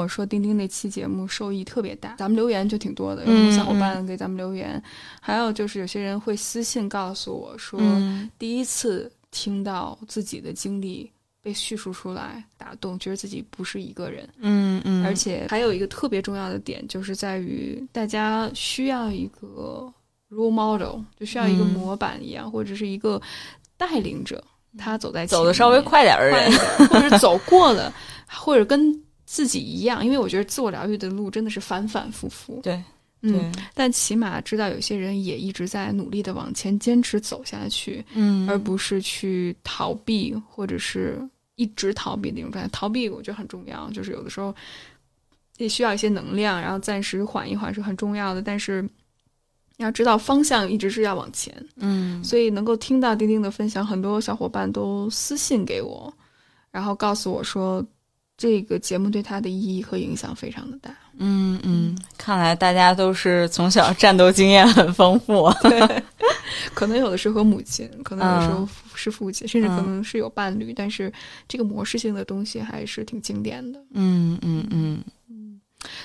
我说钉钉那期节目受益特别大，咱们留言就挺多的，有小伙伴给咱们留言，还有就是有些人会私信告诉我说，第一次听到自己的经历被叙述出来，打动，觉得自己不是一个人。嗯嗯，而且还有一个特别重要的点，就是在于大家需要一个 role model，就需要一个模板一样，或者是一个带领者。他走在走的稍微快点的人，或者走过了，或者跟自己一样，因为我觉得自我疗愈的路真的是反反复复。对，嗯，但起码知道有些人也一直在努力的往前坚持走下去，嗯，而不是去逃避或者是一直逃避那种状态。逃避我觉得很重要，就是有的时候也需要一些能量，然后暂时缓一缓是很重要的，但是。要知道方向一直是要往前，嗯，所以能够听到丁丁的分享，很多小伙伴都私信给我，然后告诉我说，这个节目对他的意义和影响非常的大。嗯嗯，看来大家都是从小战斗经验很丰富，可能有的是和母亲，可能有时候是父亲，甚至可能是有伴侣，但是这个模式性的东西还是挺经典的。嗯嗯嗯。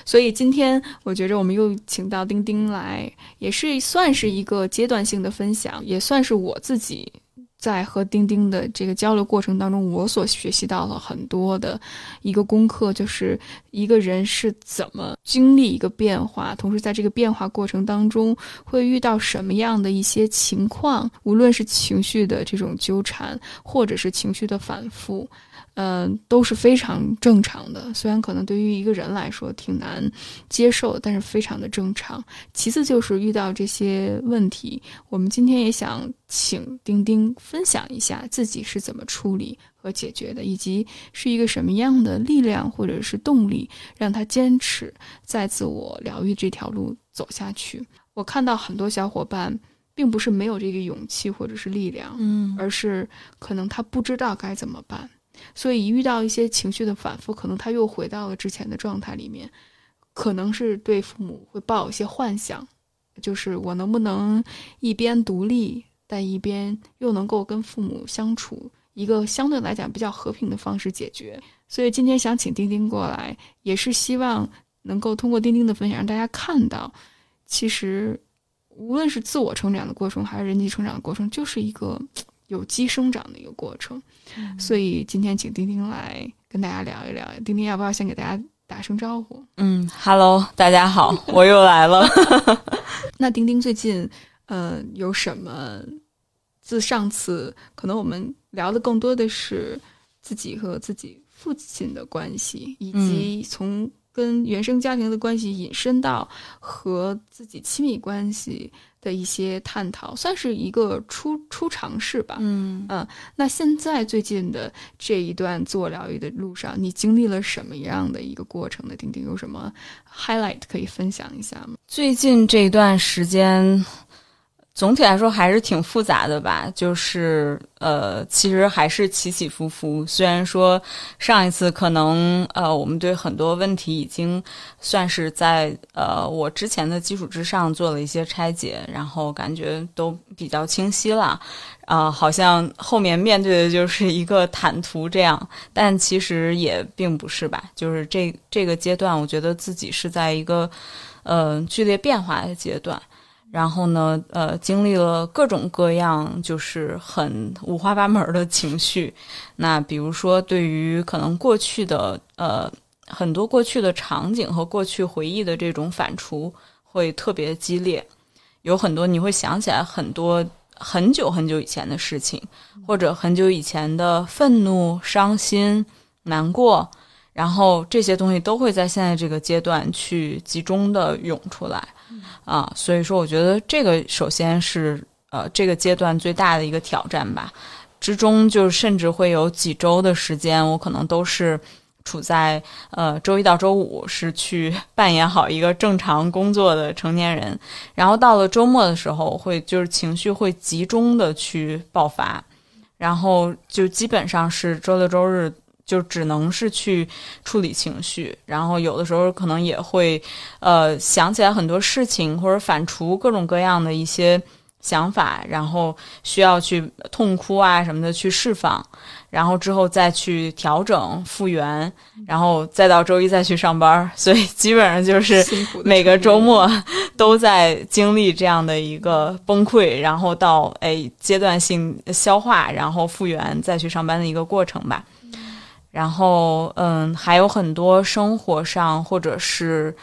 所以今天我觉着我们又请到丁丁来，也是算是一个阶段性的分享，也算是我自己在和钉钉的这个交流过程当中，我所学习到了很多的一个功课，就是一个人是怎么经历一个变化，同时在这个变化过程当中会遇到什么样的一些情况，无论是情绪的这种纠缠，或者是情绪的反复。嗯，都是非常正常的。虽然可能对于一个人来说挺难接受，但是非常的正常。其次就是遇到这些问题，我们今天也想请丁丁分享一下自己是怎么处理和解决的，以及是一个什么样的力量或者是动力，让他坚持在自我疗愈这条路走下去。我看到很多小伙伴并不是没有这个勇气或者是力量，嗯，而是可能他不知道该怎么办。所以，一遇到一些情绪的反复，可能他又回到了之前的状态里面，可能是对父母会抱有一些幻想，就是我能不能一边独立，但一边又能够跟父母相处，一个相对来讲比较和平的方式解决。所以今天想请丁丁过来，也是希望能够通过丁丁的分享，让大家看到，其实无论是自我成长的过程，还是人际成长的过程，就是一个。有机生长的一个过程，所以今天请丁丁来跟大家聊一聊。丁丁，要不要先给大家打声招呼？嗯，Hello，大家好，我又来了。那丁丁最近呃有什么？自上次可能我们聊的更多的是自己和自己父亲的关系，以及从跟原生家庭的关系引申到和自己亲密关系。的一些探讨，算是一个初初尝试吧。嗯嗯，那现在最近的这一段自我疗愈的路上，你经历了什么样的一个过程呢？丁丁有什么 highlight 可以分享一下吗？最近这一段时间。总体来说还是挺复杂的吧，就是呃，其实还是起起伏伏。虽然说上一次可能呃，我们对很多问题已经算是在呃我之前的基础之上做了一些拆解，然后感觉都比较清晰了，啊，好像后面面对的就是一个坦途这样，但其实也并不是吧。就是这这个阶段，我觉得自己是在一个呃剧烈变化的阶段。然后呢，呃，经历了各种各样，就是很五花八门的情绪。那比如说，对于可能过去的呃很多过去的场景和过去回忆的这种反刍，会特别激烈。有很多你会想起来很多很久很久以前的事情，或者很久以前的愤怒、伤心、难过，然后这些东西都会在现在这个阶段去集中的涌出来。啊，所以说，我觉得这个首先是呃这个阶段最大的一个挑战吧。之中就甚至会有几周的时间，我可能都是处在呃周一到周五是去扮演好一个正常工作的成年人，然后到了周末的时候，会就是情绪会集中的去爆发，然后就基本上是周六周日。就只能是去处理情绪，然后有的时候可能也会，呃，想起来很多事情，或者反刍各种各样的一些想法，然后需要去痛哭啊什么的去释放，然后之后再去调整复原，然后再到周一再去上班，所以基本上就是每个周末都在经历这样的一个崩溃，然后到哎阶段性消化，然后复原再去上班的一个过程吧。然后嗯，还有很多生活上或者是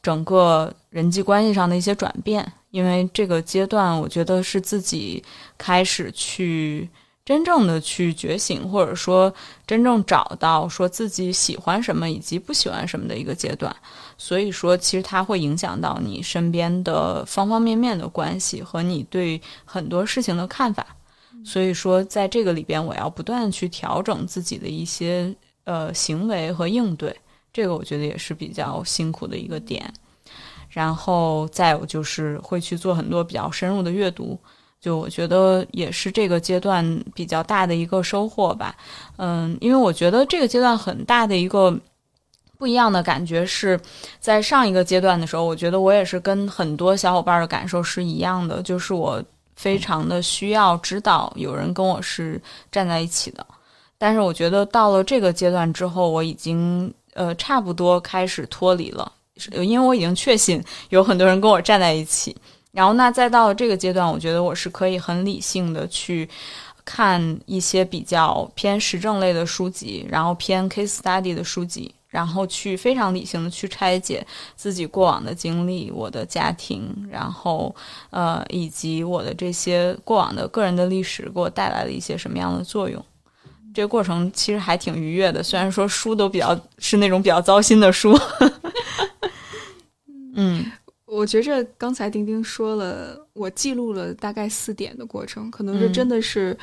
整个人际关系上的一些转变。因为这个阶段，我觉得是自己开始去真正的去觉醒，或者说真正找到说自己喜欢什么以及不喜欢什么的一个阶段。所以说，其实它会影响到你身边的方方面面的关系和你对很多事情的看法。所以说，在这个里边，我要不断去调整自己的一些呃行为和应对。这个我觉得也是比较辛苦的一个点。然后再有就是会去做很多比较深入的阅读，就我觉得也是这个阶段比较大的一个收获吧。嗯，因为我觉得这个阶段很大的一个不一样的感觉是在上一个阶段的时候，我觉得我也是跟很多小伙伴的感受是一样的，就是我非常的需要知道有人跟我是站在一起的。但是我觉得到了这个阶段之后，我已经呃差不多开始脱离了。因为我已经确信有很多人跟我站在一起，然后那再到这个阶段，我觉得我是可以很理性的去看一些比较偏时政类的书籍，然后偏 case study 的书籍，然后去非常理性的去拆解自己过往的经历、我的家庭，然后呃以及我的这些过往的个人的历史给我带来了一些什么样的作用。这个过程其实还挺愉悦的，虽然说书都比较是那种比较糟心的书。嗯，我觉着刚才丁丁说了，我记录了大概四点的过程，可能是真的是，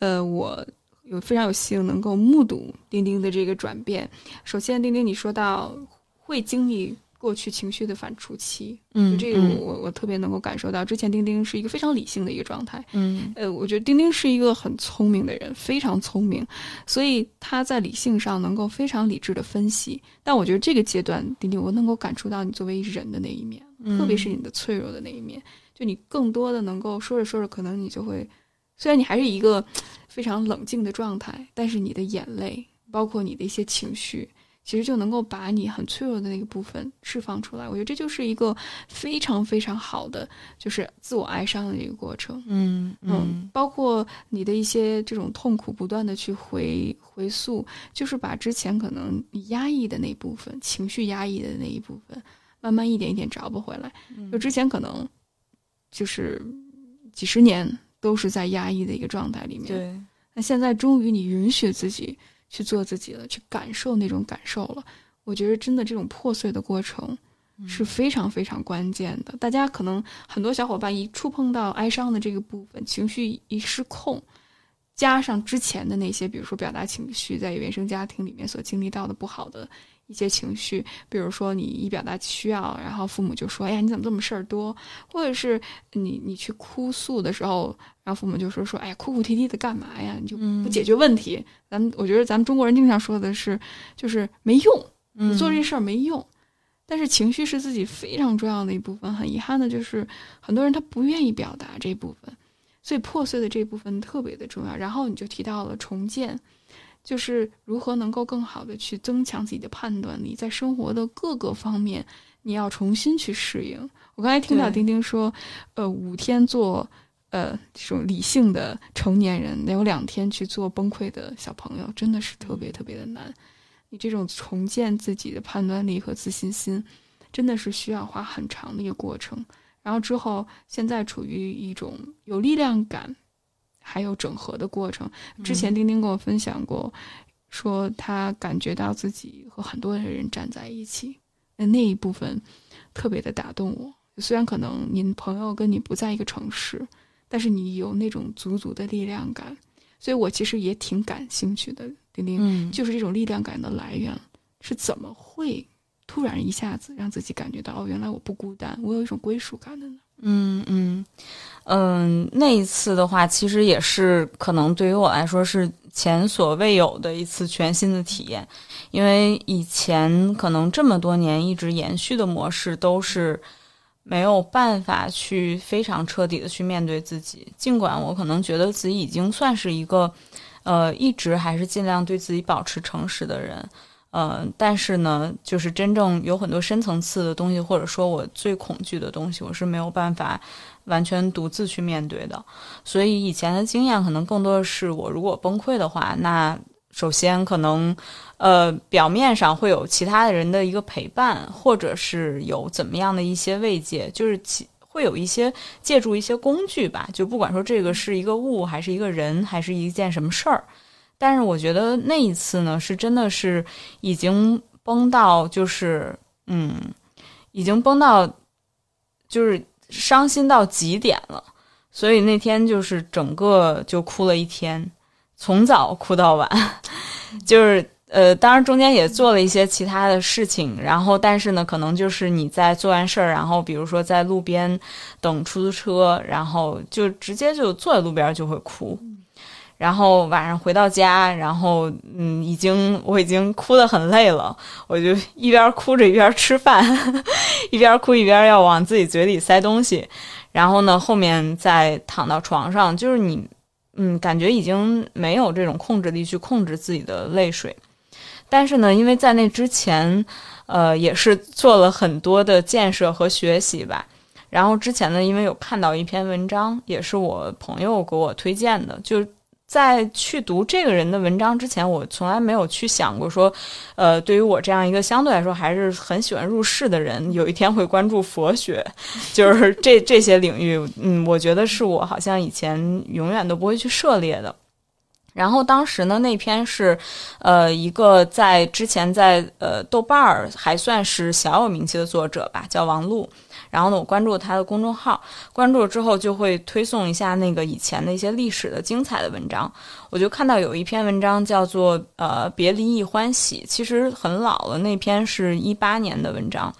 呃，我有非常有幸能够目睹丁丁的这个转变。首先，丁丁你说到会经历。过去情绪的反刍期，嗯，这个我我特别能够感受到。之前丁丁是一个非常理性的一个状态，嗯，呃，我觉得丁丁是一个很聪明的人，非常聪明，所以他在理性上能够非常理智的分析。但我觉得这个阶段，丁丁，我能够感触到你作为人的那一面，特别是你的脆弱的那一面。就你更多的能够说着说着，可能你就会，虽然你还是一个非常冷静的状态，但是你的眼泪，包括你的一些情绪。其实就能够把你很脆弱的那个部分释放出来，我觉得这就是一个非常非常好的，就是自我哀伤的一个过程。嗯嗯，包括你的一些这种痛苦，不断的去回回溯，就是把之前可能你压抑的那部分情绪压抑的那一部分，慢慢一点一点找不回来。就之前可能就是几十年都是在压抑的一个状态里面。对，那现在终于你允许自己。去做自己了，去感受那种感受了。我觉得真的这种破碎的过程是非常非常关键的。大家可能很多小伙伴一触碰到哀伤的这个部分，情绪一失控，加上之前的那些，比如说表达情绪在原生家庭里面所经历到的不好的。一些情绪，比如说你一表达需要，然后父母就说：“哎呀，你怎么这么事儿多？”或者是你你去哭诉的时候，然后父母就说：“说哎呀，哭哭啼啼的干嘛呀？你就不解决问题。”咱们我觉得咱们中国人经常说的是，就是没用，你做这事儿没用。但是情绪是自己非常重要的一部分。很遗憾的就是，很多人他不愿意表达这部分，所以破碎的这部分特别的重要。然后你就提到了重建。就是如何能够更好的去增强自己的判断力，在生活的各个方面，你要重新去适应。我刚才听到丁丁说，呃，五天做呃这种理性的成年人，得有两天去做崩溃的小朋友，真的是特别特别的难。你这种重建自己的判断力和自信心，真的是需要花很长的一个过程。然后之后，现在处于一种有力量感。还有整合的过程。之前丁丁跟我分享过，说他感觉到自己和很多的人站在一起，那那一部分特别的打动我。虽然可能您朋友跟你不在一个城市，但是你有那种足足的力量感，所以我其实也挺感兴趣的。丁丁，就是这种力量感的来源是怎么会突然一下子让自己感觉到哦，原来我不孤单，我有一种归属感的呢？嗯嗯嗯，那一次的话，其实也是可能对于我来说是前所未有的一次全新的体验，因为以前可能这么多年一直延续的模式都是，没有办法去非常彻底的去面对自己。尽管我可能觉得自己已经算是一个，呃，一直还是尽量对自己保持诚实的人。嗯，但是呢，就是真正有很多深层次的东西，或者说我最恐惧的东西，我是没有办法完全独自去面对的。所以以前的经验可能更多的是，我如果崩溃的话，那首先可能，呃，表面上会有其他的人的一个陪伴，或者是有怎么样的一些慰藉，就是其会有一些借助一些工具吧，就不管说这个是一个物，还是一个人，还是一件什么事儿。但是我觉得那一次呢，是真的是已经崩到，就是嗯，已经崩到，就是伤心到极点了。所以那天就是整个就哭了一天，从早哭到晚。就是呃，当然中间也做了一些其他的事情，然后但是呢，可能就是你在做完事儿，然后比如说在路边等出租车，然后就直接就坐在路边就会哭。然后晚上回到家，然后嗯，已经我已经哭得很累了，我就一边哭着一边吃饭，一边哭一边要往自己嘴里塞东西，然后呢，后面再躺到床上，就是你嗯，感觉已经没有这种控制力去控制自己的泪水，但是呢，因为在那之前，呃，也是做了很多的建设和学习吧，然后之前呢，因为有看到一篇文章，也是我朋友给我推荐的，就。在去读这个人的文章之前，我从来没有去想过说，呃，对于我这样一个相对来说还是很喜欢入世的人，有一天会关注佛学，就是这这些领域，嗯，我觉得是我好像以前永远都不会去涉猎的。然后当时呢，那篇是，呃，一个在之前在呃豆瓣儿还算是小有名气的作者吧，叫王璐。然后呢，我关注他的公众号，关注了之后就会推送一下那个以前的一些历史的精彩的文章。我就看到有一篇文章叫做“呃，别离亦欢喜”，其实很老了，那篇是一八年的文章。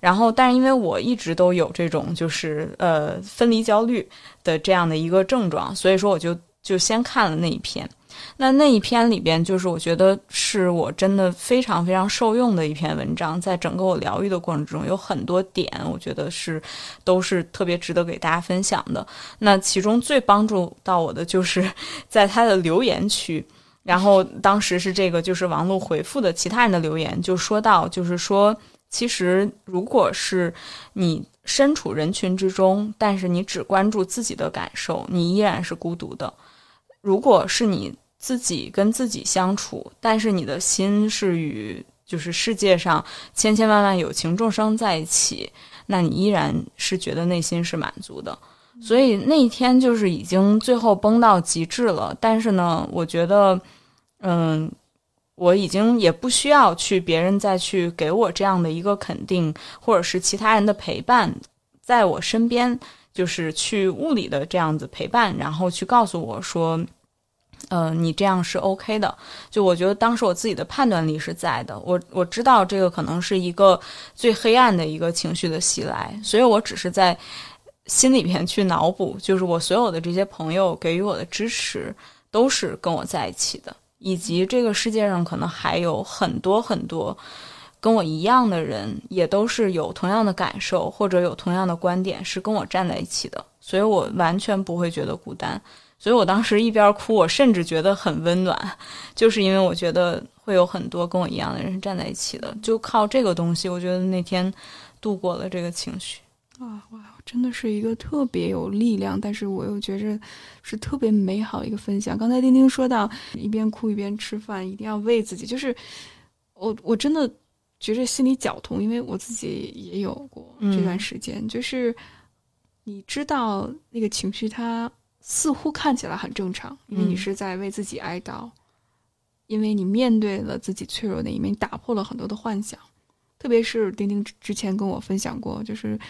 然后，但是因为我一直都有这种就是呃分离焦虑的这样的一个症状，所以说我就就先看了那一篇。那那一篇里边，就是我觉得是我真的非常非常受用的一篇文章，在整个我疗愈的过程中，有很多点，我觉得是都是特别值得给大家分享的。那其中最帮助到我的，就是在他的留言区，然后当时是这个就是王璐回复的其他人的留言，就说到，就是说，其实如果是你身处人群之中，但是你只关注自己的感受，你依然是孤独的。如果是你。自己跟自己相处，但是你的心是与就是世界上千千万万有情众生在一起，那你依然是觉得内心是满足的。所以那一天就是已经最后崩到极致了。但是呢，我觉得，嗯，我已经也不需要去别人再去给我这样的一个肯定，或者是其他人的陪伴，在我身边，就是去物理的这样子陪伴，然后去告诉我说。嗯，你这样是 OK 的。就我觉得当时我自己的判断力是在的，我我知道这个可能是一个最黑暗的一个情绪的袭来，所以我只是在心里边去脑补，就是我所有的这些朋友给予我的支持都是跟我在一起的，以及这个世界上可能还有很多很多跟我一样的人，也都是有同样的感受或者有同样的观点，是跟我站在一起的，所以我完全不会觉得孤单。所以我当时一边哭，我甚至觉得很温暖，就是因为我觉得会有很多跟我一样的人站在一起的，就靠这个东西，我觉得那天度过了这个情绪。啊哇，真的是一个特别有力量，但是我又觉着是特别美好一个分享。刚才丁丁说到一边哭一边吃饭，一定要喂自己，就是我我真的觉着心里绞痛，因为我自己也有过这段时间，就是你知道那个情绪它。似乎看起来很正常，因为你是在为自己哀悼，因为你面对了自己脆弱的一面，打破了很多的幻想。特别是丁丁之前跟我分享过，就是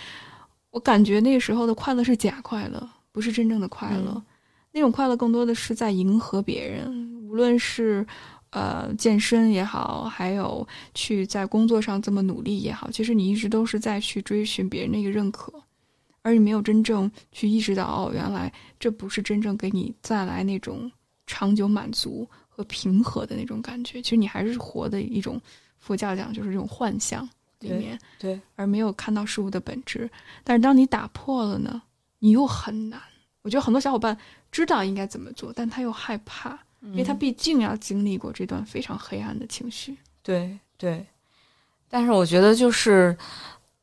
我感觉那个时候的快乐是假快乐，不是真正的快乐。那种快乐更多的是在迎合别人，无论是呃健身也好，还有去在工作上这么努力也好，其实你一直都是在去追寻别人的一个认可。而你没有真正去意识到，哦，原来这不是真正给你带来那种长久满足和平和的那种感觉。其实你还是活的一种佛教讲，就是这种幻象，里面，对，而没有看到事物的本质。但是当你打破了呢，你又很难。我觉得很多小伙伴知道应该怎么做，但他又害怕，因为他毕竟要经历过这段非常黑暗的情绪。对对，但是我觉得就是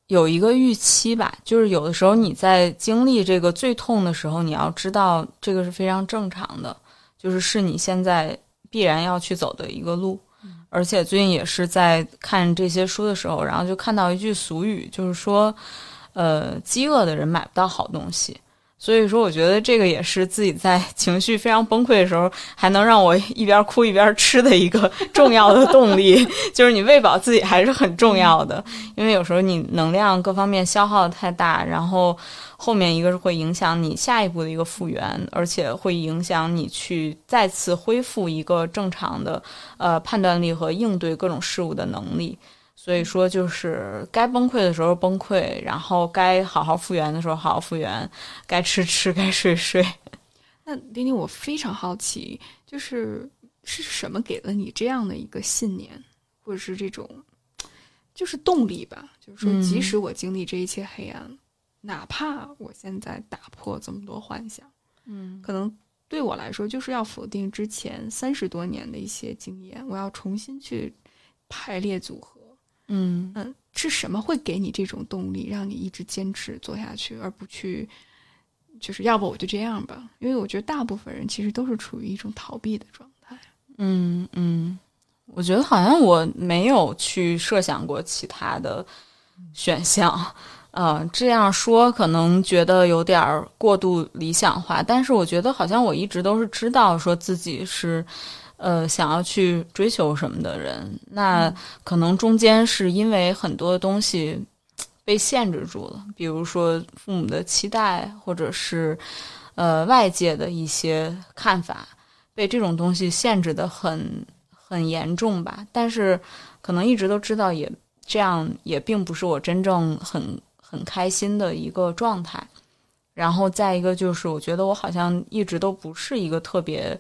有一个预期吧，就是有的时候你在经历这个最痛的时候，你要知道这个是非常正常的，就是是你现在必然要去走的一个路。而且最近也是在看这些书的时候，然后就看到一句俗语，就是说，呃，饥饿的人买不到好东西。所以说，我觉得这个也是自己在 情绪非常崩溃的时候，还能让我一边哭一边吃的一个 重要的动力。就是你喂饱自己还是很重要的，因为有时候你能量各方面消耗太大，然后后面一个是会影响你下一步的一个复原，而且会影响你去再次恢复一个正常的呃判断力和应对各种事物的能力。所以说，就是该崩溃的时候崩溃，然后该好好复原的时候好好复原，该吃吃，该睡睡。那丁丁，我非常好奇，就是是什么给了你这样的一个信念，或者是这种就是动力吧？就是说，即使我经历这一切黑暗，哪怕我现在打破这么多幻想，嗯，可能对我来说，就是要否定之前三十多年的一些经验，我要重新去排列组合。嗯嗯，是什么会给你这种动力，让你一直坚持做下去，而不去，就是要不我就这样吧？因为我觉得大部分人其实都是处于一种逃避的状态。嗯嗯，我觉得好像我没有去设想过其他的选项，呃，这样说可能觉得有点过度理想化，但是我觉得好像我一直都是知道说自己是。呃，想要去追求什么的人，那可能中间是因为很多东西被限制住了，比如说父母的期待，或者是呃外界的一些看法，被这种东西限制的很很严重吧。但是可能一直都知道，也这样也并不是我真正很很开心的一个状态。然后再一个就是，我觉得我好像一直都不是一个特别。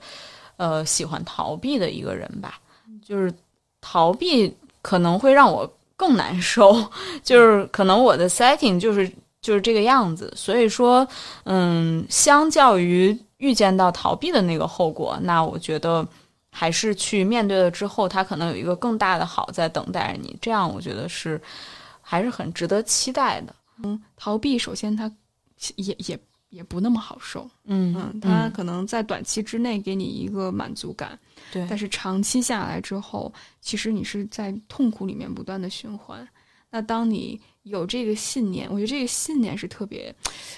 呃，喜欢逃避的一个人吧，就是逃避可能会让我更难受，就是可能我的 setting 就是就是这个样子，所以说，嗯，相较于预见到逃避的那个后果，那我觉得还是去面对了之后，它可能有一个更大的好在等待着你，这样我觉得是还是很值得期待的。嗯，逃避首先它也也。也不那么好受，嗯嗯，它可能在短期之内给你一个满足感，对，但是长期下来之后，其实你是在痛苦里面不断的循环。那当你有这个信念，我觉得这个信念是特别，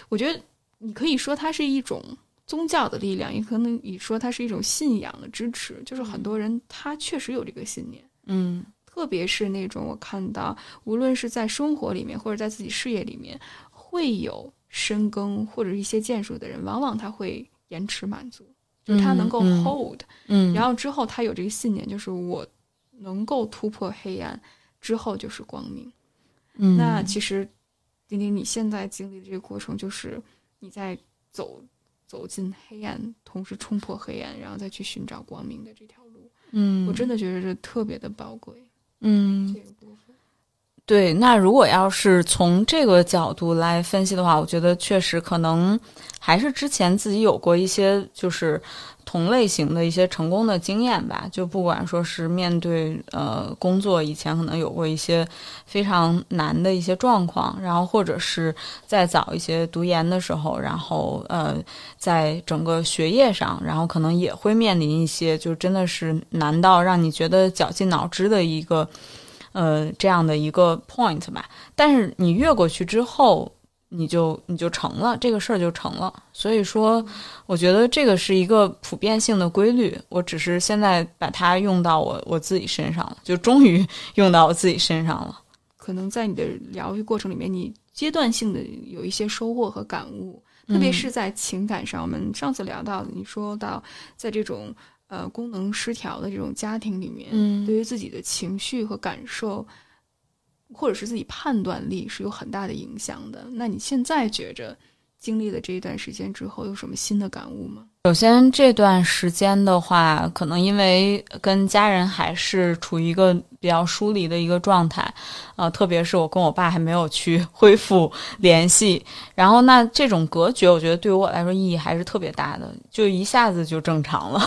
我觉得你可以说它是一种宗教的力量，也可能你说它是一种信仰的支持。就是很多人他确实有这个信念，嗯，特别是那种我看到，无论是在生活里面或者在自己事业里面，会有。深耕或者一些建树的人，往往他会延迟满足，就是他能够 hold，嗯，然后之后他有这个信念，就是我能够突破黑暗，之后就是光明。嗯，那其实丁丁你现在经历的这个过程，就是你在走走进黑暗，同时冲破黑暗，然后再去寻找光明的这条路。嗯，我真的觉得这特别的宝贵。嗯。对，那如果要是从这个角度来分析的话，我觉得确实可能还是之前自己有过一些就是同类型的一些成功的经验吧。就不管说是面对呃工作，以前可能有过一些非常难的一些状况，然后或者是在早一些读研的时候，然后呃在整个学业上，然后可能也会面临一些就真的是难到让你觉得绞尽脑汁的一个。呃，这样的一个 point 吧，但是你越过去之后，你就你就成了这个事儿就成了。所以说，我觉得这个是一个普遍性的规律。我只是现在把它用到我我自己身上了，就终于用到我自己身上了。可能在你的疗愈过程里面，你阶段性的有一些收获和感悟，特别是在情感上。我们上次聊到，你说到在这种。呃，功能失调的这种家庭里面，嗯，对于自己的情绪和感受，或者是自己判断力是有很大的影响的。那你现在觉着经历了这一段时间之后，有什么新的感悟吗？首先这段时间的话，可能因为跟家人还是处于一个比较疏离的一个状态，呃，特别是我跟我爸还没有去恢复联系，然后那这种隔绝，我觉得对于我来说意义还是特别大的，就一下子就正常了，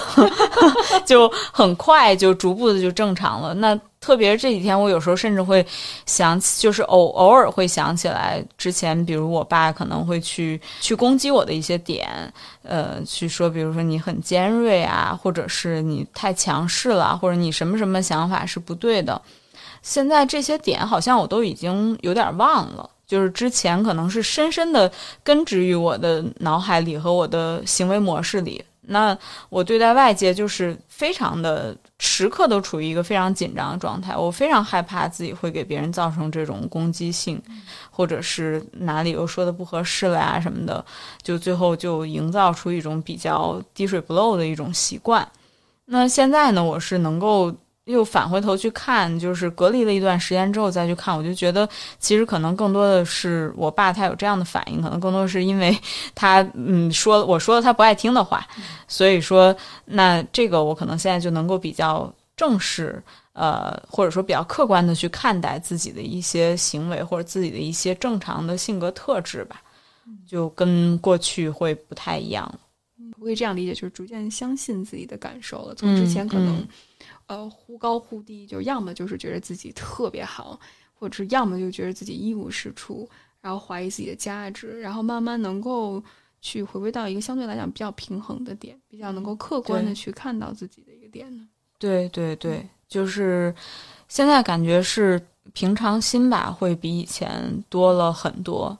就很快就逐步的就正常了。那特别这几天，我有时候甚至会想起，就是偶偶尔会想起来之前，比如我爸可能会去去攻击我的一些点，呃，去说，比如说你很尖锐啊，或者是你太强势了，或者你什么什么想法是不对的。现在这些点好像我都已经有点忘了，就是之前可能是深深的根植于我的脑海里和我的行为模式里。那我对待外界就是非常的时刻都处于一个非常紧张的状态，我非常害怕自己会给别人造成这种攻击性，或者是哪里又说的不合适了呀什么的，就最后就营造出一种比较滴水不漏的一种习惯。那现在呢，我是能够。又返回头去看，就是隔离了一段时间之后再去看，我就觉得其实可能更多的是我爸他有这样的反应，可能更多是因为 他嗯说我说了他不爱听的话，所以说那这个我可能现在就能够比较正视，呃或者说比较客观的去看待自己的一些行为或者自己的一些正常的性格特质吧，就跟过去会不太一样。我可以这样理解，就是逐渐相信自己的感受了，从之前可能。呃，忽高忽低，就要么就是觉得自己特别好，或者是要么就觉得自己一无是处，然后怀疑自己的价值，然后慢慢能够去回归到一个相对来讲比较平衡的点，比较能够客观的去看到自己的一个点呢。对对对，就是现在感觉是平常心吧，会比以前多了很多。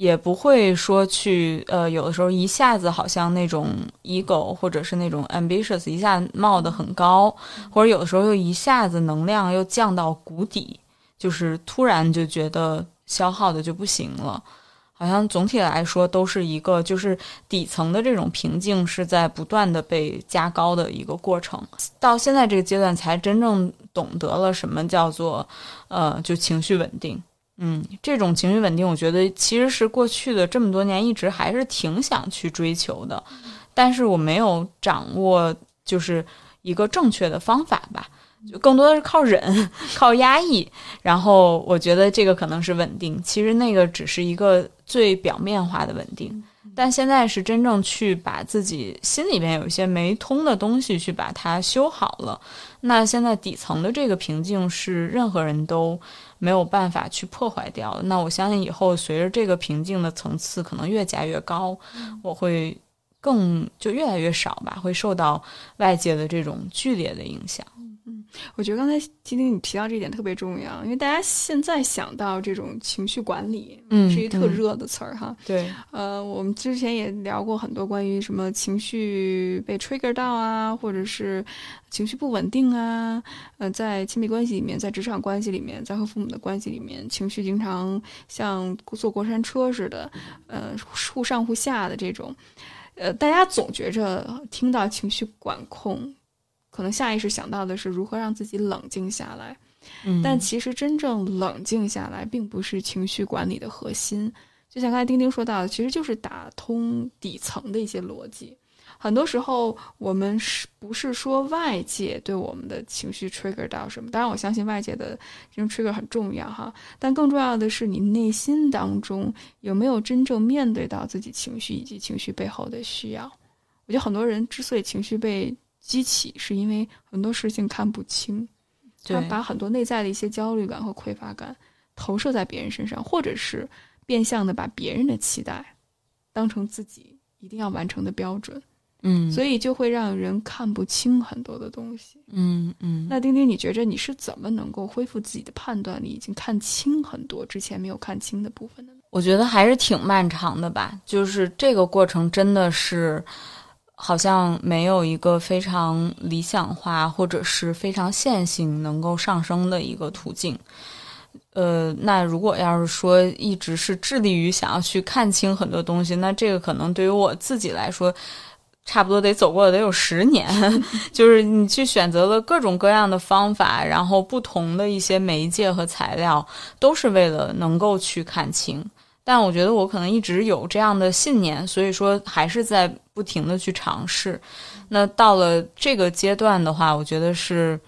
也不会说去，呃，有的时候一下子好像那种 ego 或者是那种 ambitious 一下冒得很高，或者有的时候又一下子能量又降到谷底，就是突然就觉得消耗的就不行了。好像总体来说都是一个，就是底层的这种瓶颈是在不断的被加高的一个过程。到现在这个阶段才真正懂得了什么叫做，呃，就情绪稳定。嗯，这种情绪稳定，我觉得其实是过去的这么多年一直还是挺想去追求的，但是我没有掌握就是一个正确的方法吧，就更多的是靠忍、靠压抑，然后我觉得这个可能是稳定，其实那个只是一个最表面化的稳定，但现在是真正去把自己心里面有一些没通的东西去把它修好了，那现在底层的这个瓶颈是任何人都。没有办法去破坏掉那我相信以后随着这个瓶颈的层次可能越加越高，我会更就越来越少吧，会受到外界的这种剧烈的影响。嗯，我觉得刚才今天你提到这一点特别重要，因为大家现在想到这种情绪管理，嗯，是一特热的词儿哈。对，呃，我们之前也聊过很多关于什么情绪被 trigger 到啊，或者是情绪不稳定啊，呃，在亲密关系里面，在职场关系里面，在和父母的关系里面，情绪经常像坐过山车似的，呃，忽上忽下的这种，呃，大家总觉着听到情绪管控。可能下意识想到的是如何让自己冷静下来，但其实真正冷静下来，并不是情绪管理的核心。就像刚才丁丁说到的，其实就是打通底层的一些逻辑。很多时候，我们是不是说外界对我们的情绪 trigger 到什么？当然，我相信外界的这种 trigger 很重要哈。但更重要的是，你内心当中有没有真正面对到自己情绪以及情绪背后的需要？我觉得很多人之所以情绪被激起是因为很多事情看不清，他把很多内在的一些焦虑感和匮乏感投射在别人身上，或者是变相的把别人的期待当成自己一定要完成的标准，嗯，所以就会让人看不清很多的东西，嗯嗯。那丁丁，你觉着你是怎么能够恢复自己的判断力，已经看清很多之前没有看清的部分的呢？我觉得还是挺漫长的吧，就是这个过程真的是。好像没有一个非常理想化或者是非常线性能够上升的一个途径。呃，那如果要是说一直是致力于想要去看清很多东西，那这个可能对于我自己来说，差不多得走过得有十年。就是你去选择了各种各样的方法，然后不同的一些媒介和材料，都是为了能够去看清。但我觉得我可能一直有这样的信念，所以说还是在不停的去尝试。那到了这个阶段的话，我觉得是，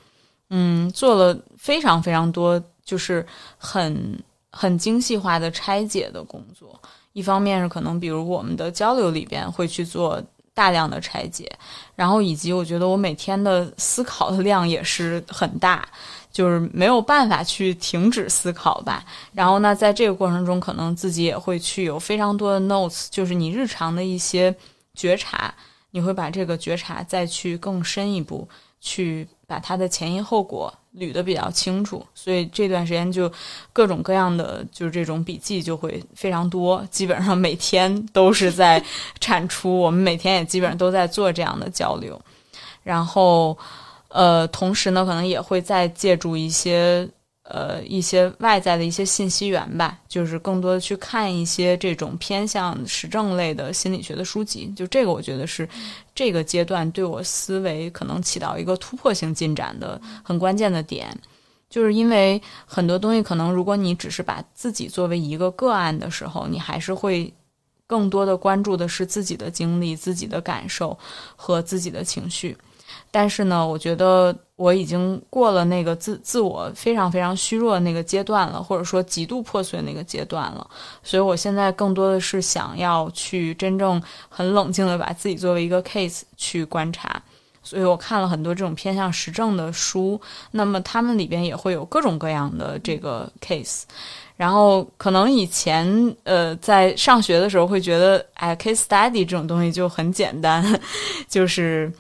嗯，做了非常非常多，就是很很精细化的拆解的工作。一方面是可能，比如我们的交流里边会去做大量的拆解，然后以及我觉得我每天的思考的量也是很大。就是没有办法去停止思考吧。然后呢，在这个过程中，可能自己也会去有非常多的 notes，就是你日常的一些觉察，你会把这个觉察再去更深一步，去把它的前因后果捋得比较清楚。所以这段时间就各种各样的就是这种笔记就会非常多，基本上每天都是在产出。我们每天也基本上都在做这样的交流，然后。呃，同时呢，可能也会再借助一些呃一些外在的一些信息源吧，就是更多的去看一些这种偏向实证类的心理学的书籍。就这个，我觉得是这个阶段对我思维可能起到一个突破性进展的很关键的点，就是因为很多东西可能如果你只是把自己作为一个个案的时候，你还是会更多的关注的是自己的经历、自己的感受和自己的情绪。但是呢，我觉得我已经过了那个自自我非常非常虚弱的那个阶段了，或者说极度破碎那个阶段了。所以我现在更多的是想要去真正很冷静的把自己作为一个 case 去观察。所以我看了很多这种偏向实证的书，那么他们里边也会有各种各样的这个 case。然后可能以前呃在上学的时候会觉得，哎，case study 这种东西就很简单，就是。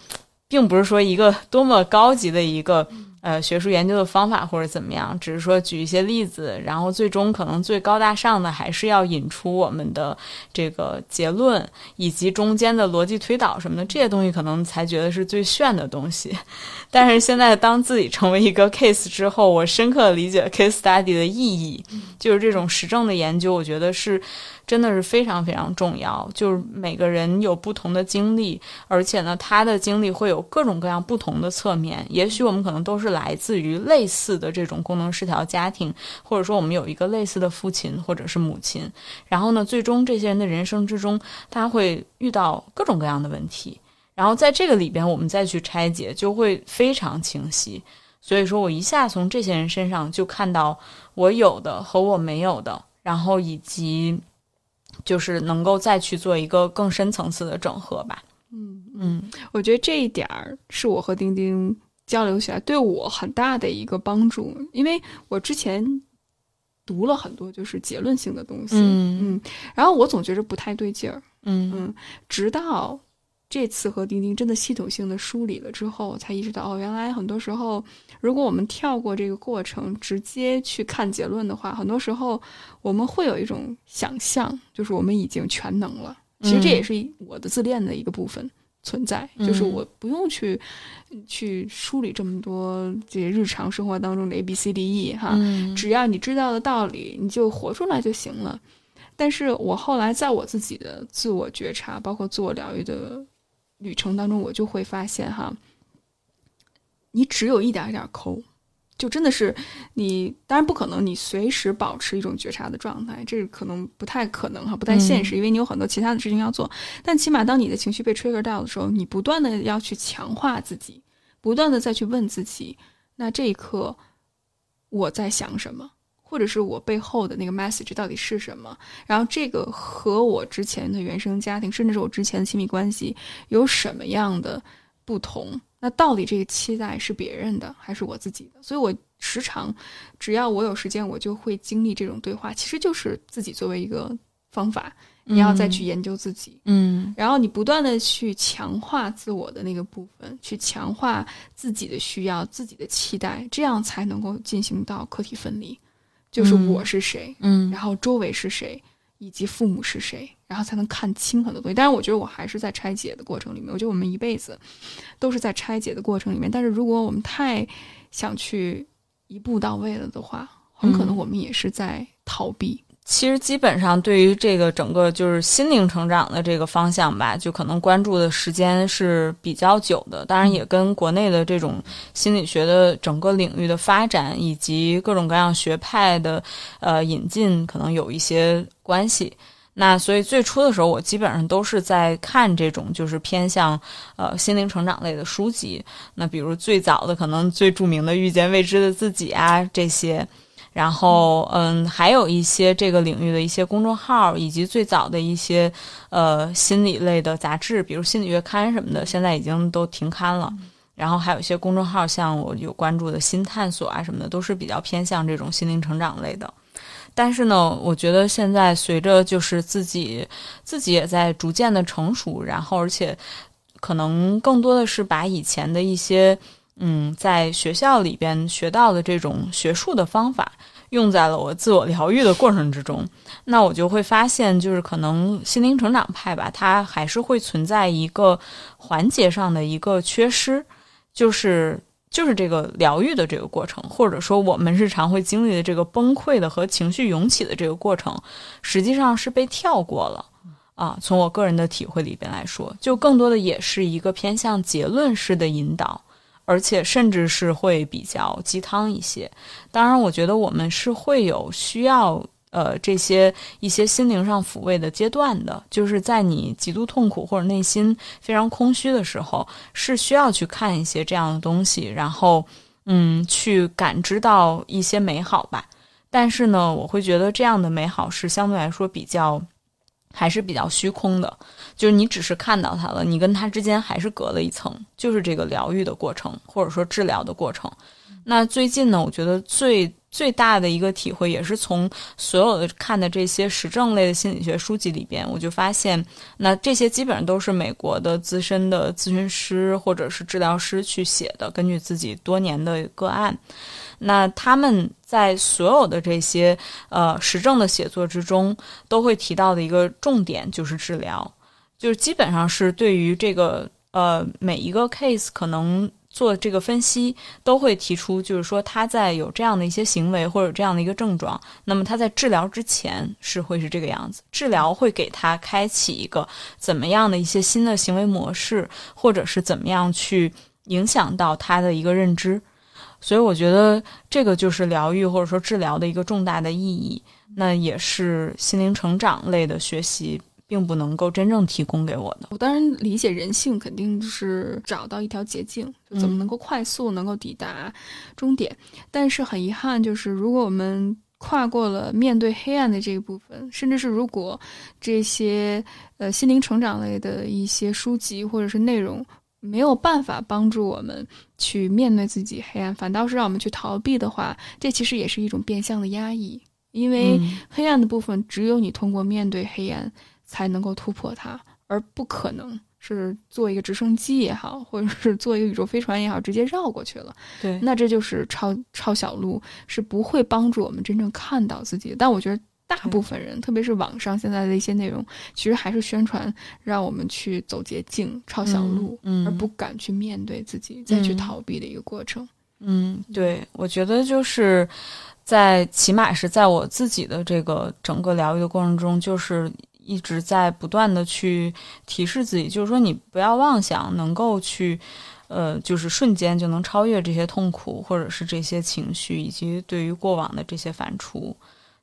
并不是说一个多么高级的一个呃学术研究的方法或者怎么样，只是说举一些例子，然后最终可能最高大上的还是要引出我们的这个结论以及中间的逻辑推导什么的这些东西，可能才觉得是最炫的东西。但是现在当自己成为一个 case 之后，我深刻理解 case study 的意义，就是这种实证的研究，我觉得是。真的是非常非常重要，就是每个人有不同的经历，而且呢，他的经历会有各种各样不同的侧面。也许我们可能都是来自于类似的这种功能失调家庭，或者说我们有一个类似的父亲或者是母亲。然后呢，最终这些人的人生之中，他会遇到各种各样的问题。然后在这个里边，我们再去拆解，就会非常清晰。所以说我一下从这些人身上就看到我有的和我没有的，然后以及。就是能够再去做一个更深层次的整合吧。嗯嗯，我觉得这一点儿是我和丁丁交流起来对我很大的一个帮助，因为我之前读了很多就是结论性的东西，嗯。嗯，然后我总觉着不太对劲儿，嗯。嗯，直到。这次和钉钉真的系统性的梳理了之后，我才意识到哦，原来很多时候，如果我们跳过这个过程，直接去看结论的话，很多时候我们会有一种想象，就是我们已经全能了。其实这也是我的自恋的一个部分存在，就是我不用去去梳理这么多这些日常生活当中的 A B C D E 哈，只要你知道的道理，你就活出来就行了。但是我后来在我自己的自我觉察，包括自我疗愈的。旅程当中，我就会发现哈，你只有一点一点抠，就真的是你，当然不可能，你随时保持一种觉察的状态，这可能不太可能哈，不太现实，因为你有很多其他的事情要做。但起码当你的情绪被 trigger 到的时候，你不断的要去强化自己，不断的再去问自己，那这一刻我在想什么？或者是我背后的那个 message 到底是什么？然后这个和我之前的原生家庭，甚至是我之前的亲密关系有什么样的不同？那到底这个期待是别人的还是我自己的？所以我时常，只要我有时间，我就会经历这种对话。其实就是自己作为一个方法，你要再去研究自己，嗯，然后你不断的去强化自我的那个部分，去强化自己的需要、自己的期待，这样才能够进行到客体分离。就是我是谁，嗯，然后周围是谁，以及父母是谁，然后才能看清很多东西。但是我觉得我还是在拆解的过程里面。我觉得我们一辈子都是在拆解的过程里面。但是如果我们太想去一步到位了的话，很可能我们也是在逃避。其实基本上对于这个整个就是心灵成长的这个方向吧，就可能关注的时间是比较久的。当然，也跟国内的这种心理学的整个领域的发展以及各种各样学派的呃引进，可能有一些关系。那所以最初的时候，我基本上都是在看这种就是偏向呃心灵成长类的书籍。那比如最早的可能最著名的《遇见未知的自己》啊这些。然后，嗯，还有一些这个领域的一些公众号，以及最早的一些呃心理类的杂志，比如心理月刊什么的，现在已经都停刊了。然后还有一些公众号，像我有关注的新探索啊什么的，都是比较偏向这种心灵成长类的。但是呢，我觉得现在随着就是自己自己也在逐渐的成熟，然后而且可能更多的是把以前的一些。嗯，在学校里边学到的这种学术的方法，用在了我自我疗愈的过程之中，那我就会发现，就是可能心灵成长派吧，它还是会存在一个环节上的一个缺失，就是就是这个疗愈的这个过程，或者说我们日常会经历的这个崩溃的和情绪涌起的这个过程，实际上是被跳过了啊。从我个人的体会里边来说，就更多的也是一个偏向结论式的引导。而且甚至是会比较鸡汤一些。当然，我觉得我们是会有需要呃这些一些心灵上抚慰的阶段的，就是在你极度痛苦或者内心非常空虚的时候，是需要去看一些这样的东西，然后嗯去感知到一些美好吧。但是呢，我会觉得这样的美好是相对来说比较。还是比较虚空的，就是你只是看到它了，你跟它之间还是隔了一层，就是这个疗愈的过程，或者说治疗的过程。那最近呢，我觉得最最大的一个体会，也是从所有的看的这些实证类的心理学书籍里边，我就发现，那这些基本上都是美国的资深的咨询师或者是治疗师去写的，根据自己多年的个案。那他们在所有的这些呃实证的写作之中，都会提到的一个重点就是治疗，就是基本上是对于这个呃每一个 case 可能做这个分析，都会提出，就是说他在有这样的一些行为或者这样的一个症状，那么他在治疗之前是会是这个样子，治疗会给他开启一个怎么样的一些新的行为模式，或者是怎么样去影响到他的一个认知。所以我觉得这个就是疗愈或者说治疗的一个重大的意义，那也是心灵成长类的学习并不能够真正提供给我的。我当然理解人性肯定就是找到一条捷径，就怎么能够快速能够抵达终点。但是很遗憾，就是如果我们跨过了面对黑暗的这一部分，甚至是如果这些呃心灵成长类的一些书籍或者是内容。没有办法帮助我们去面对自己黑暗，反倒是让我们去逃避的话，这其实也是一种变相的压抑。因为黑暗的部分，只有你通过面对黑暗才能够突破它，而不可能是坐一个直升机也好，或者是坐一个宇宙飞船也好，直接绕过去了。对，那这就是抄抄小路，是不会帮助我们真正看到自己。但我觉得。大部分人，特别是网上现在的一些内容，其实还是宣传让我们去走捷径、抄小路，嗯而不敢去面对自己，再去逃避的一个过程。嗯，对，我觉得就是在起码是在我自己的这个整个疗愈的过程中，就是一直在不断的去提示自己，就是说你不要妄想能够去，呃，就是瞬间就能超越这些痛苦，或者是这些情绪，以及对于过往的这些反刍。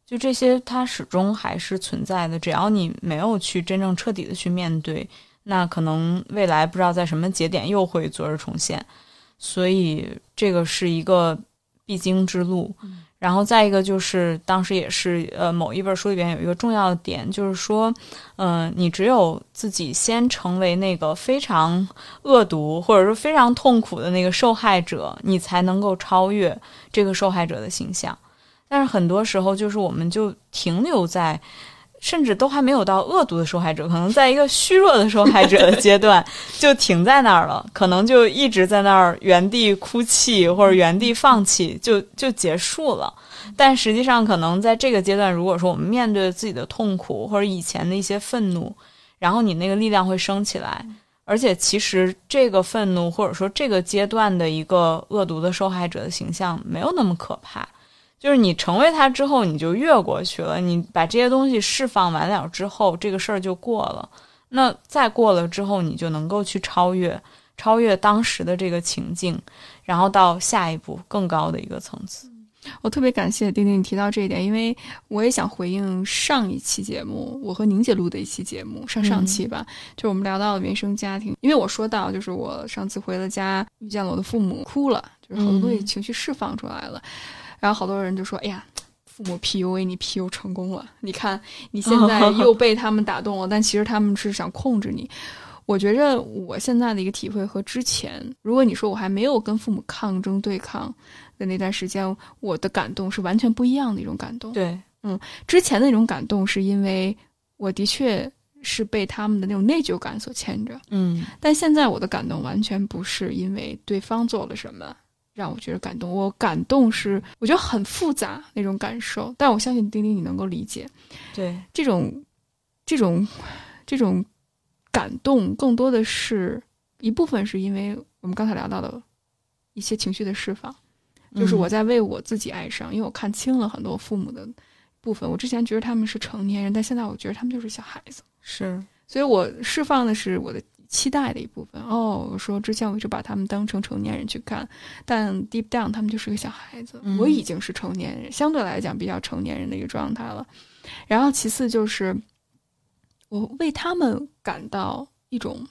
就这些，它始终还是存在的。只要你没有去真正彻底的去面对，那可能未来不知道在什么节点又会昨日重现。所以这个是一个必经之路。然后再一个就是，当时也是呃某一本书里边有一个重要的点，就是说，嗯，你只有自己先成为那个非常恶毒或者说非常痛苦的那个受害者，你才能够超越这个受害者的形象。但是很多时候，就是我们就停留在，甚至都还没有到恶毒的受害者，可能在一个虚弱的受害者的阶段，就停在那儿了，可能就一直在那儿原地哭泣或者原地放弃，就就结束了。但实际上，可能在这个阶段，如果说我们面对自己的痛苦或者以前的一些愤怒，然后你那个力量会升起来，而且其实这个愤怒或者说这个阶段的一个恶毒的受害者的形象没有那么可怕。就是你成为他之后，你就越过去了。你把这些东西释放完了之后，这个事儿就过了。那再过了之后，你就能够去超越，超越当时的这个情境，然后到下一步更高的一个层次。我特别感谢丁丁你提到这一点，因为我也想回应上一期节目，我和宁姐录的一期节目，上上期吧，就是我们聊到了原生家庭。因为我说到，就是我上次回了家，遇见了我的父母，哭了，就是好多东西情绪释放出来了。然后好多人就说：“哎呀，父母 PUA 你 PU 成功了，你看你现在 又被他们打动了，但其实他们是想控制你。”我觉着我现在的一个体会和之前，如果你说我还没有跟父母抗争对抗的那段时间，我的感动是完全不一样的一种感动。对，嗯，之前的那种感动是因为我的确是被他们的那种内疚感所牵着，嗯，但现在我的感动完全不是因为对方做了什么。让我觉得感动，我感动是我觉得很复杂那种感受，但我相信丁丁你能够理解，对。这种这种这种感动，更多的是一部分是因为我们刚才聊到的一些情绪的释放，就是我在为我自己哀伤，因为我看清了很多父母的部分，我之前觉得他们是成年人，但现在我觉得他们就是小孩子，是，所以我释放的是我的。期待的一部分哦，我说之前我一直把他们当成成年人去看，但 deep down 他们就是个小孩子，我已经是成年人，相对来讲比较成年人的一个状态了。然后其次就是我为他们感到一种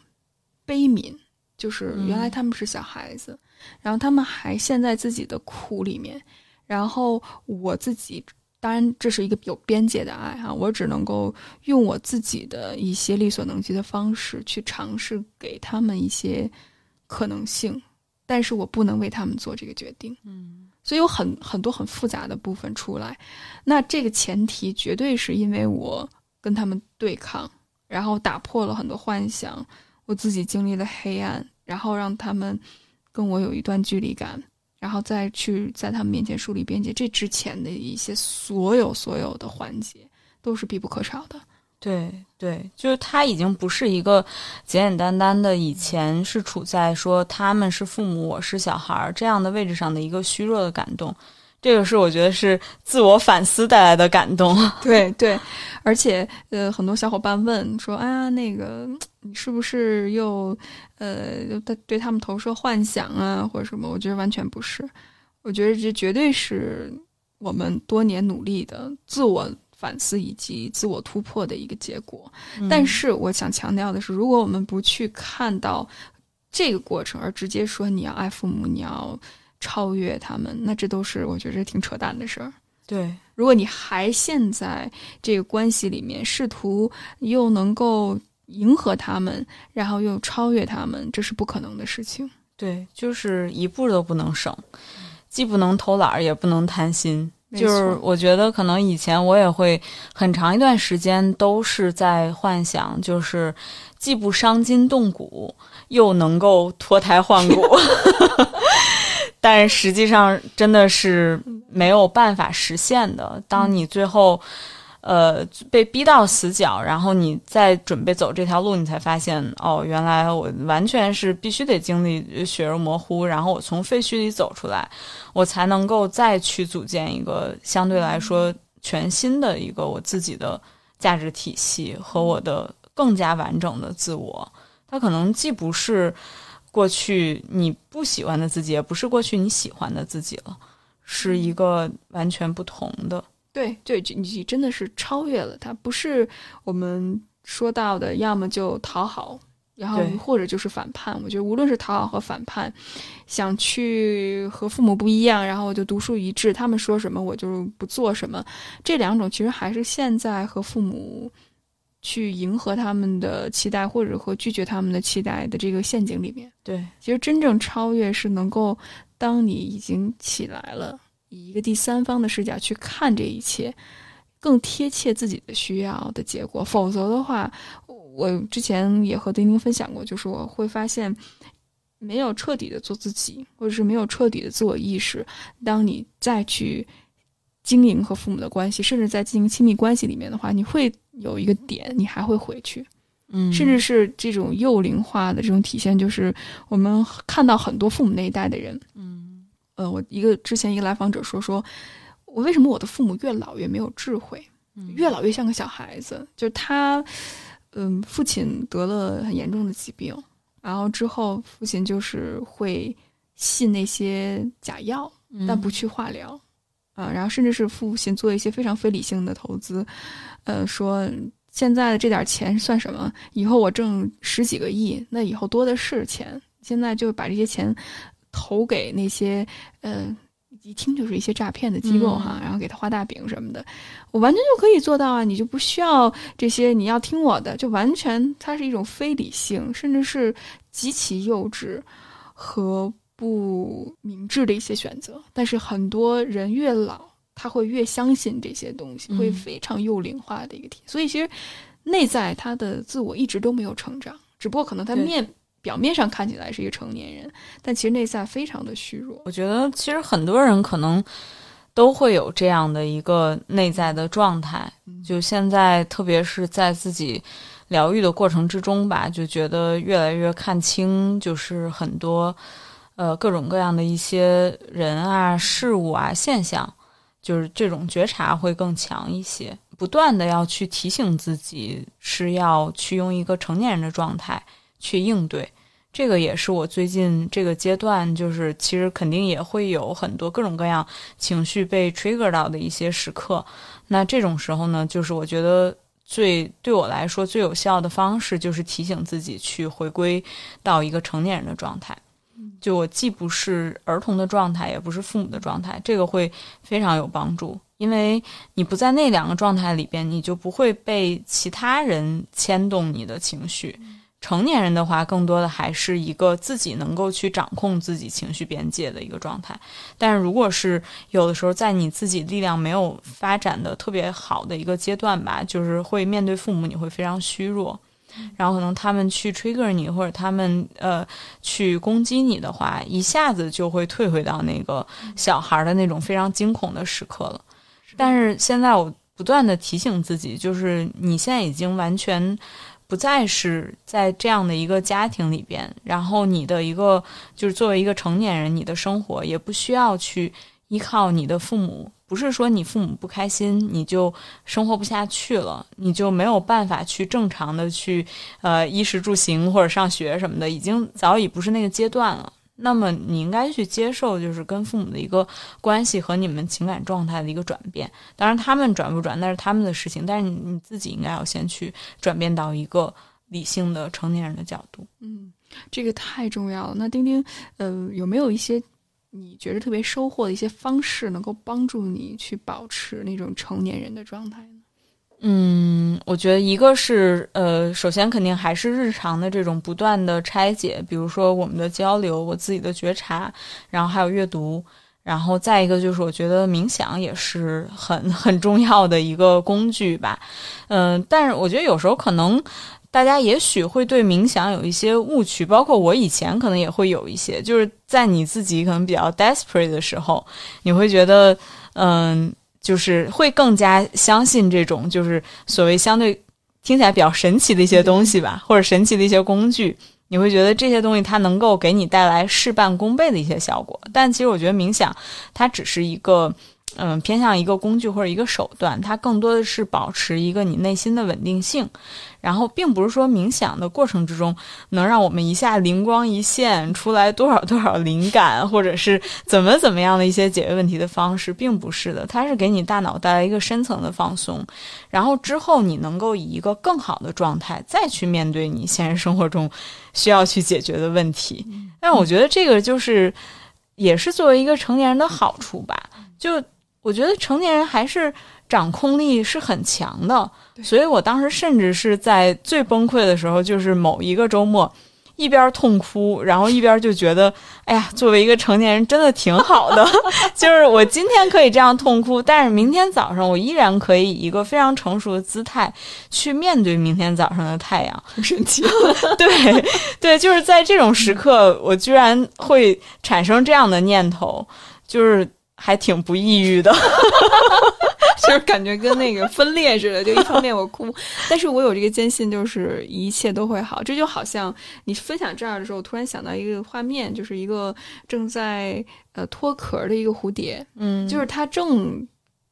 悲悯，就是原来他们是小孩子，然后他们还陷在自己的苦里面，然后我自己。当然，这是一个有边界的爱哈，我只能够用我自己的一些力所能及的方式去尝试给他们一些可能性，但是我不能为他们做这个决定。嗯，所以有很很多很复杂的部分出来。那这个前提绝对是因为我跟他们对抗，然后打破了很多幻想，我自己经历了黑暗，然后让他们跟我有一段距离感。然后再去在他们面前树立边界，这之前的一些所有所有的环节都是必不可少的。对对，就是他已经不是一个简简单单的以前是处在说他们是父母，我是小孩儿这样的位置上的一个虚弱的感动。这个是我觉得是自我反思带来的感动。对对，而且呃，很多小伙伴问说：“哎呀，那个你是不是又呃对对他们投射幻想啊，或者什么？”我觉得完全不是，我觉得这绝对是我们多年努力的自我反思以及自我突破的一个结果。但是我想强调的是，如果我们不去看到这个过程，而直接说你要爱父母，你要。超越他们，那这都是我觉得挺扯淡的事儿。对，如果你还陷在这个关系里面，试图又能够迎合他们，然后又超越他们，这是不可能的事情。对，就是一步都不能省，既不能偷懒，也不能贪心。就是我觉得，可能以前我也会很长一段时间都是在幻想，就是既不伤筋动骨，又能够脱胎换骨。但实际上真的是没有办法实现的。当你最后，呃，被逼到死角，然后你再准备走这条路，你才发现，哦，原来我完全是必须得经历血肉模糊，然后我从废墟里走出来，我才能够再去组建一个相对来说全新的一个我自己的价值体系和我的更加完整的自我。它可能既不是。过去你不喜欢的自己，也不是过去你喜欢的自己了，是一个完全不同的。对对，你真的是超越了它，不是我们说到的，要么就讨好，然后或者就是反叛。我觉得无论是讨好和反叛，想去和父母不一样，然后我就独树一帜，他们说什么我就不做什么，这两种其实还是现在和父母。去迎合他们的期待，或者和拒绝他们的期待的这个陷阱里面。对，其实真正超越是能够，当你已经起来了，以一个第三方的视角去看这一切，更贴切自己的需要的结果。否则的话，我之前也和丁丁分享过，就是我会发现，没有彻底的做自己，或者是没有彻底的自我意识，当你再去经营和父母的关系，甚至在进行亲密关系里面的话，你会。有一个点，你还会回去，嗯，甚至是这种幼龄化的这种体现，就是我们看到很多父母那一代的人，嗯，呃，我一个之前一个来访者说说，我为什么我的父母越老越没有智慧，越老越像个小孩子？就是他，嗯，父亲得了很严重的疾病，然后之后父亲就是会信那些假药，但不去化疗，啊，然后甚至是父亲做一些非常非理性的投资，呃，说现在的这点钱算什么？以后我挣十几个亿，那以后多的是钱。现在就把这些钱投给那些呃。一听就是一些诈骗的机构哈，然后给他画大饼什么的，我完全就可以做到啊！你就不需要这些，你要听我的，就完全它是一种非理性，甚至是极其幼稚和不明智的一些选择。但是很多人越老，他会越相信这些东西，会非常幼龄化的一个体。所以其实内在他的自我一直都没有成长，只不过可能他面。表面上看起来是一个成年人，但其实内在非常的虚弱。我觉得其实很多人可能都会有这样的一个内在的状态。就现在，特别是在自己疗愈的过程之中吧，就觉得越来越看清，就是很多呃各种各样的一些人啊、事物啊、现象，就是这种觉察会更强一些。不断的要去提醒自己，是要去用一个成年人的状态。去应对，这个也是我最近这个阶段，就是其实肯定也会有很多各种各样情绪被 trigger 到的一些时刻。那这种时候呢，就是我觉得最对我来说最有效的方式，就是提醒自己去回归到一个成年人的状态。就我既不是儿童的状态，也不是父母的状态，这个会非常有帮助，因为你不在那两个状态里边，你就不会被其他人牵动你的情绪。成年人的话，更多的还是一个自己能够去掌控自己情绪边界的一个状态。但是，如果是有的时候在你自己力量没有发展的特别好的一个阶段吧，就是会面对父母，你会非常虚弱，然后可能他们去 trigger 你，或者他们呃去攻击你的话，一下子就会退回到那个小孩的那种非常惊恐的时刻了。但是现在我不断的提醒自己，就是你现在已经完全。不再是在这样的一个家庭里边，然后你的一个就是作为一个成年人，你的生活也不需要去依靠你的父母。不是说你父母不开心，你就生活不下去了，你就没有办法去正常的去呃衣食住行或者上学什么的，已经早已不是那个阶段了。那么你应该去接受，就是跟父母的一个关系和你们情感状态的一个转变。当然，他们转不转那是他们的事情，但是你自己应该要先去转变到一个理性的成年人的角度。嗯，这个太重要了。那丁丁，呃，有没有一些你觉得特别收获的一些方式，能够帮助你去保持那种成年人的状态呢？嗯，我觉得一个是呃，首先肯定还是日常的这种不断的拆解，比如说我们的交流，我自己的觉察，然后还有阅读，然后再一个就是我觉得冥想也是很 很重要的一个工具吧。嗯，但是我觉得有时候可能大家也许会对冥想有一些误区，包括我以前可能也会有一些，就是在你自己可能比较 desperate 的时候，你会觉得嗯。就是会更加相信这种，就是所谓相对听起来比较神奇的一些东西吧，或者神奇的一些工具，你会觉得这些东西它能够给你带来事半功倍的一些效果。但其实我觉得冥想它只是一个。嗯，偏向一个工具或者一个手段，它更多的是保持一个你内心的稳定性，然后并不是说冥想的过程之中能让我们一下灵光一现出来多少多少灵感，或者是怎么怎么样的一些解决问题的方式，并不是的，它是给你大脑带来一个深层的放松，然后之后你能够以一个更好的状态再去面对你现实生活中需要去解决的问题。但我觉得这个就是也是作为一个成年人的好处吧，就。我觉得成年人还是掌控力是很强的，所以我当时甚至是在最崩溃的时候，就是某一个周末，一边痛哭，然后一边就觉得，哎呀，作为一个成年人真的挺好的，就是我今天可以这样痛哭，但是明天早上我依然可以以一个非常成熟的姿态去面对明天早上的太阳。神奇，对对，就是在这种时刻，我居然会产生这样的念头，就是。还挺不抑郁的，就是感觉跟那个分裂似的，就一方面我哭，但是我有这个坚信，就是一切都会好。这就好像你分享这儿的时候，突然想到一个画面，就是一个正在呃脱壳的一个蝴蝶，嗯，就是它正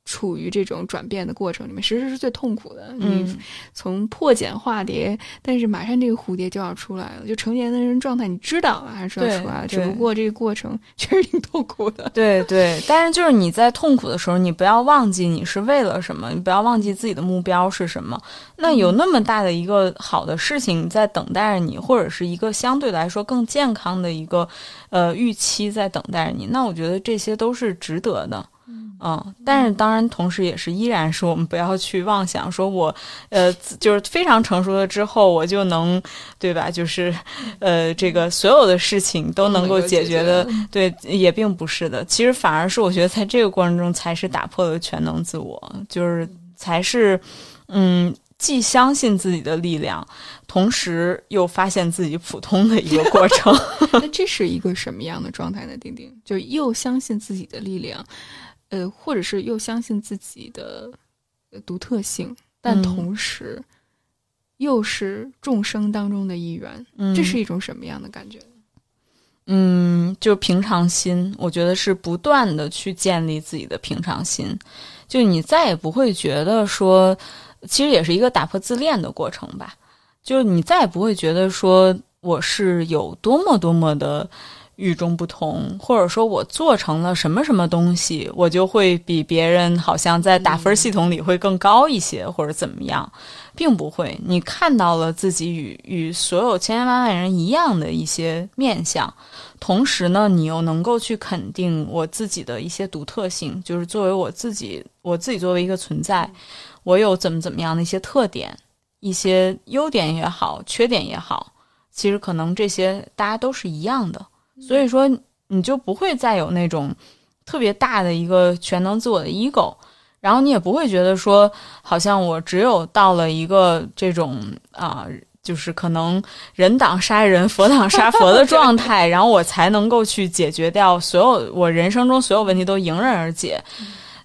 处于这种转变的过程里面，其实是最痛苦的。嗯你从破茧化蝶，但是马上这个蝴蝶就要出来了，就成年的人状态，你知道啊，还是要出来了，只不过这个过程确实挺痛苦的。对对，但是就是你在痛苦的时候，你不要忘记你是为了什么，你不要忘记自己的目标是什么。那有那么大的一个好的事情在等待着你，或者是一个相对来说更健康的一个呃预期在等待着你，那我觉得这些都是值得的。嗯，但是当然，同时也是依然是我们不要去妄想说我，呃，就是非常成熟了之后，我就能，对吧？就是，呃，这个所有的事情都能够解决的，对，也并不是的。其实反而是我觉得在这个过程中才是打破了全能自我，就是才是，嗯，既相信自己的力量，同时又发现自己普通的一个过程。那这是一个什么样的状态呢？丁丁，就又相信自己的力量，呃，或者是又相信自己的呃独特性，但嗯同时又是众生当中的一员，嗯这是一种什么样的感觉？嗯，就平常心，我觉得是不断的去建立自己的平常心，就你再也不会觉得说，其实也是一个打破自恋的过程吧。就是你再也不会觉得说我是有多么多么的与众不同，或者说我做成了什么什么东西，我就会比别人好像在打分系统里会更高一些，或者怎么样，并不会。你看到了自己与与所有千千万万人一样的一些面相。同时呢，你又能够去肯定我自己的一些独特性，就是作为我自己，我自己作为一个存在，我有怎么怎么样的一些特点，一些优点也好，缺点也好，其实可能这些大家都是一样的，所以说你就不会再有那种特别大的一个全能自我的 ego，然后你也不会觉得说，好像我只有到了一个这种啊。就是可能人挡杀人，佛挡杀佛的状态，然后我才能够去解决掉所有我人生中所有问题都迎刃而解。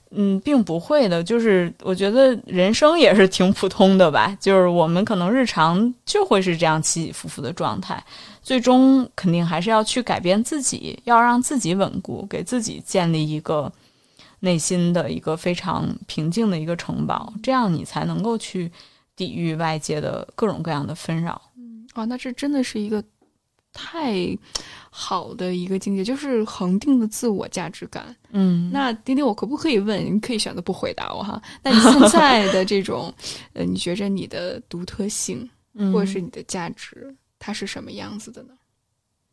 嗯，并不会的。就是我觉得人生也是挺普通的吧，就是我们可能日常就会是这样起起伏伏的状态，最终肯定还是要去改变自己，要让自己稳固，给自己建立一个内心的一个非常平静的一个城堡，这样你才能够去。抵御外界的各种各样的纷扰。哦，那这真的是一个太好的一个境界，就是恒定的自我价值感。嗯，那丁丁，我可不可以问？你可以选择不回答我哈。那你现在的这种，呃，你觉着你的独特性，嗯或者是你的价值，它是什么样子的呢？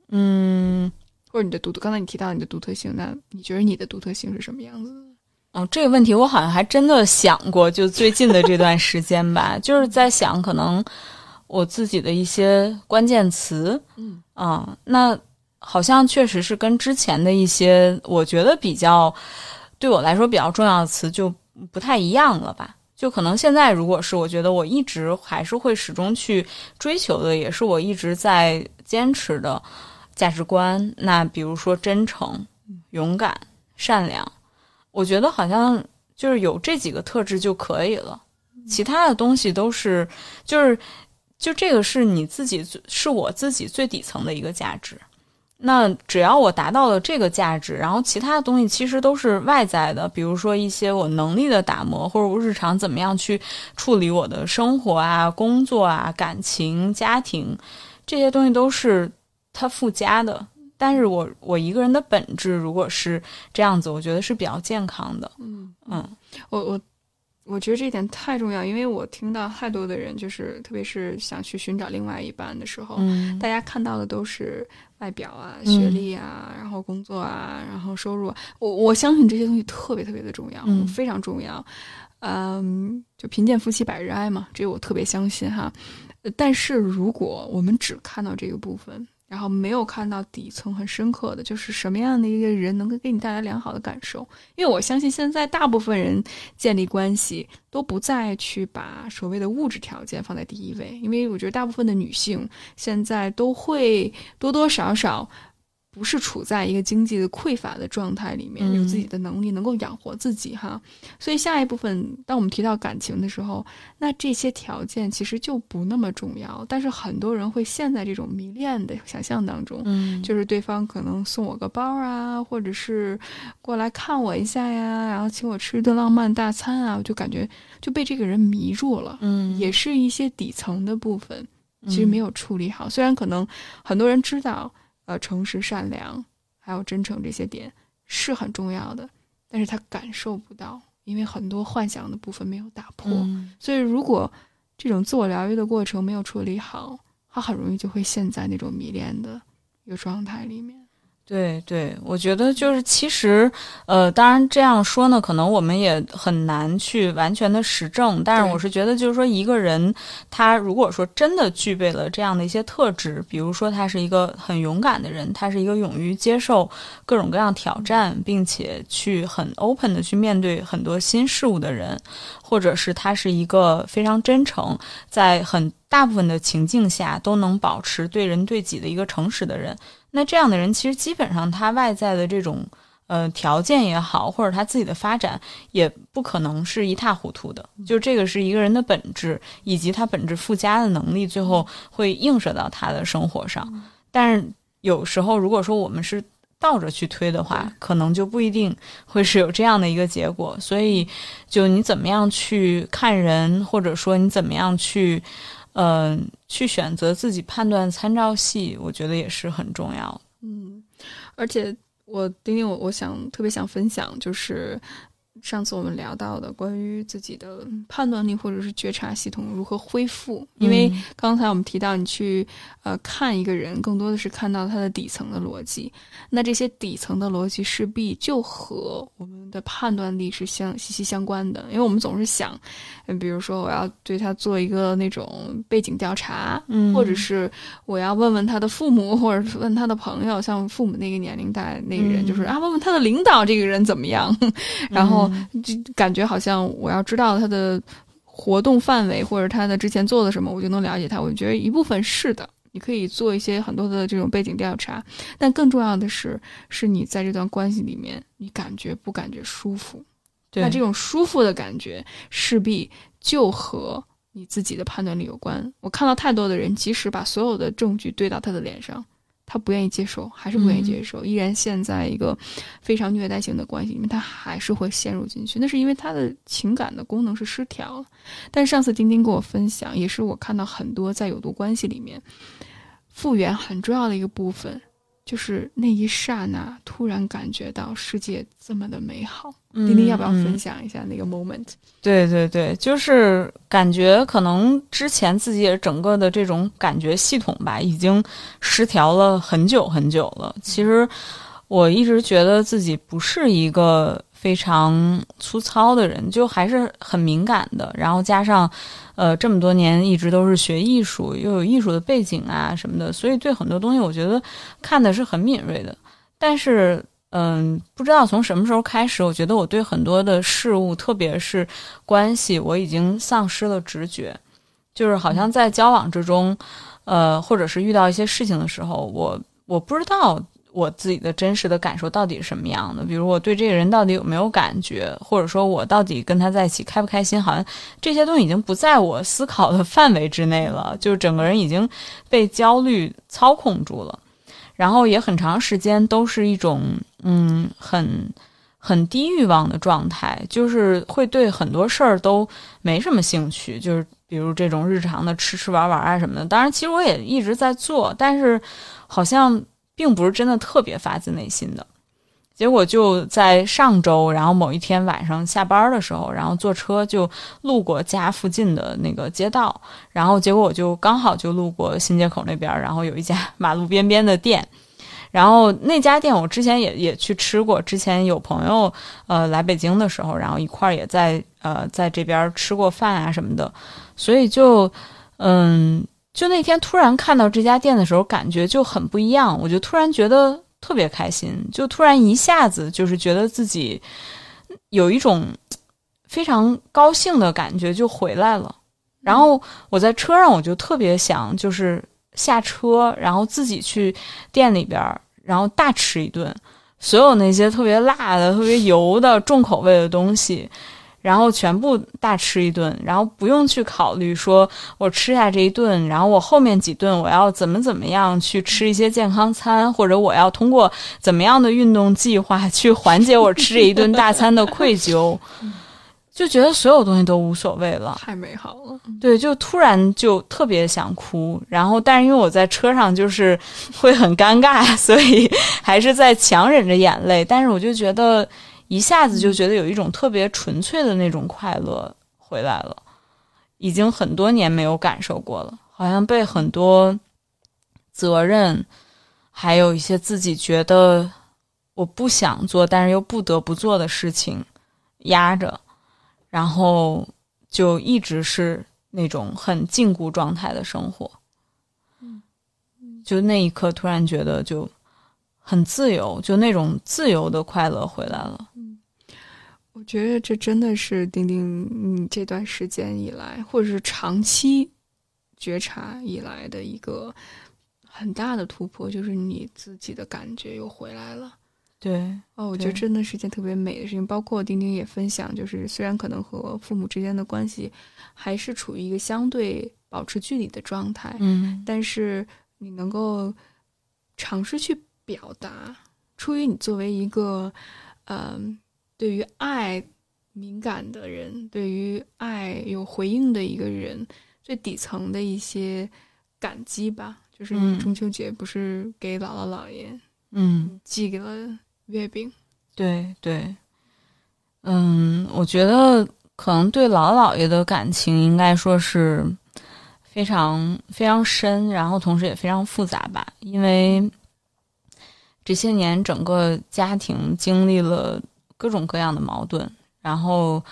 嗯，或者你的独特，刚才你提到你的独特性，那你觉得你的独特性是什么样子的？哦，这个问题我好像还真的想过，就最近的这段时间吧，就是在想可能我自己的一些关键词，嗯啊、那好像确实是跟之前的一些我觉得比较对我来说比较重要的词就不太一样了吧。就可能现在，如果是我觉得我一直还是会始终去追求的，也是我一直在坚持的价值观。那比如说真诚、勇敢、善良。我觉得好像就是有这几个特质就可以了，其他的东西都是就是就这个是你自己是我自己最底层的一个价值。那只要我达到了这个价值，然后其他的东西其实都是外在的，比如说一些我能力的打磨，或者我日常怎么样去处理我的生活啊、工作啊、感情、家庭这些东西都是它附加的。但是我我一个人的本质如果是这样子，我觉得是比较健康的。嗯嗯我我我觉得这一点太重要，因为我听到太多的人，就是特别是想去寻找另外一半的时候，嗯大家看到的都是外表啊、嗯学历啊，然后工作啊，然后收入啊。我我相信这些东西特别特别的重要，嗯非常重要。嗯，就贫贱夫妻百日哀嘛，这个我特别相信哈。呃但是如果我们只看到这个部分，然后没有看到底层很深刻的，就是什么样的一个人能够给你带来良好的感受。因为我相信现在大部分人建立关系都不再去把所谓的物质条件放在第一位，因为我觉得大部分的女性现在都会多多少少。不是处在一个经济的匮乏的状态里面，有自己的能力能够养活自己哈。所以下一部分，当我们提到感情的时候，那这些条件其实就不那么重要。但是很多人会陷在这种迷恋的想象当中，嗯，就是对方可能送我个包啊，或者是过来看我一下呀，然后请我吃一顿浪漫大餐啊，我就感觉就被这个人迷住了。嗯，也是一些底层的部分，其实没有处理好。虽然可能很多人知道，呃，诚实、善良还有真诚这些点是很重要的，但是他感受不到，因为很多幻想的部分没有打破。所以，如果这种自我疗愈的过程没有处理好，他很容易就会陷在那种迷恋的一个状态里面。对对，我觉得就是其实，呃，当然这样说呢，可能我们也很难去完全的实证。但是我是觉得，就是说一个人他如果说真的具备了这样的一些特质，比如说他是一个很勇敢的人，他是一个勇于接受各种各样挑战，并且去很 open 的去面对很多新事物的人，或者是他是一个非常真诚，在很大部分的情境下都能保持对人对己的一个诚实的人。那这样的人，其实基本上他外在的这种呃条件也好，或者他自己的发展，也不可能是一塌糊涂的。就这个是一个人的本质，以及他本质附加的能力，最后会映射到他的生活上。但是有时候，如果说我们是倒着去推的话，可能就不一定会是有这样的一个结果。所以，就你怎么样去看人，或者说你怎么样去。嗯，去选择自己判断参照系，我觉得也是很重要。嗯，而且我丁丁，我我想特别想分享，就是。上次我们聊到的关于自己的判断力或者是觉察系统如何恢复，因为刚才我们提到你去呃看一个人，更多的是看到他的底层的逻辑，那这些底层的逻辑势必就和我们的判断力是相息息相关的，因为我们总是想，嗯，比如说我要对他做一个那种背景调查，嗯，或者是我要问问他的父母，或者是问他的朋友，像父母那个年龄代那个人，就是啊，问问他的领导这个人怎么样，然后。就感觉好像我要知道他的活动范围，或者他的之前做了什么，我就能了解他。我觉得一部分是的，你可以做一些很多的这种背景调查，但更重要的是，是你在这段关系里面，你感觉不感觉舒服？那这种舒服的感觉，势必就和你自己的判断力有关。我看到太多的人，即使把所有的证据堆到他的脸上。他不愿意接受，还是不愿意接受，依然陷在一个非常虐待性的关系里面，他还是会陷入进去。那是因为他的情感的功能是失调了。但上次丁丁跟我分享，也是我看到很多在有毒关系里面，复原很重要的一个部分。就是那一刹那，突然感觉到世界这么的美好。丁丁要不要分享一下那个 moment？对对对，就是感觉可能之前自己也整个的这种感觉系统吧，已经失调了很久很久了。其实我一直觉得自己不是一个。非常粗糙的人，就还是很敏感的。然后加上，呃，这么多年一直都是学艺术，又有艺术的背景啊什么的，所以对很多东西我觉得看的是很敏锐的。但是，嗯，不知道从什么时候开始，我觉得我对很多的事物，特别是关系，我已经丧失了直觉，就是好像在交往之中，呃，或者是遇到一些事情的时候，我我不知道。我自己的真实的感受到底是什么样的？比如我对这个人到底有没有感觉，或者说我到底跟他在一起开不开心？好像这些东西已经不在我思考的范围之内了，就是整个人已经被焦虑操控住了，然后也很长时间都是一种嗯很很低欲望的状态，就是会对很多事儿都没什么兴趣，就是比如这种日常的吃吃玩玩啊什么的。当然，其实我也一直在做，但是好像。并不是真的特别发自内心的，结果就在上周，然后某一天晚上下班的时候，然后坐车就路过家附近的那个街道，然后结果我就刚好就路过新街口那边，然后有一家马路边边的店，然后那家店我之前也也去吃过，之前有朋友呃来北京的时候，然后一块儿也在呃在这边吃过饭啊什么的，所以就嗯。就那天突然看到这家店的时候，感觉就很不一样。我就突然觉得特别开心，就突然一下子就是觉得自己有一种非常高兴的感觉就回来了。然后我在车上，我就特别想就是下车，然后自己去店里边，然后大吃一顿，所有那些特别辣的、特别油的、重口味的东西。然后全部大吃一顿，然后不用去考虑说我吃下这一顿，然后我后面几顿我要怎么怎么样去吃一些健康餐，或者我要通过怎么样的运动计划去缓解我吃这一顿大餐的愧疚，就觉得所有东西都无所谓了，太美好了。对，就突然就特别想哭，然后但是因为我在车上就是会很尴尬，所以还是在强忍着眼泪，但是我就觉得。一下子就觉得有一种特别纯粹的那种快乐回来了，已经很多年没有感受过了，好像被很多责任，还有一些自己觉得我不想做但是又不得不做的事情压着，然后就一直是那种很禁锢状态的生活。就那一刻突然觉得就很自由，就那种自由的快乐回来了。我觉得这真的是丁丁你这段时间以来，或者是长期觉察以来的一个很大的突破，就是你自己的感觉又回来了。对，哦，我觉得真的是件特别美的事情。包括丁丁也分享，就是虽然可能和父母之间的关系还是处于一个相对保持距离的状态，嗯，但是你能够尝试去表达，出于你作为一个，嗯。对于爱敏感的人，对于爱有回应的一个人，最底层的一些感激吧，就是中秋节不是给姥姥姥爷，嗯，寄给了月饼。对对，嗯，我觉得可能对姥姥爷的感情应该说是非常非常深，然后同时也非常复杂吧，因为这些年整个家庭经历了。各种各样的矛盾，然后，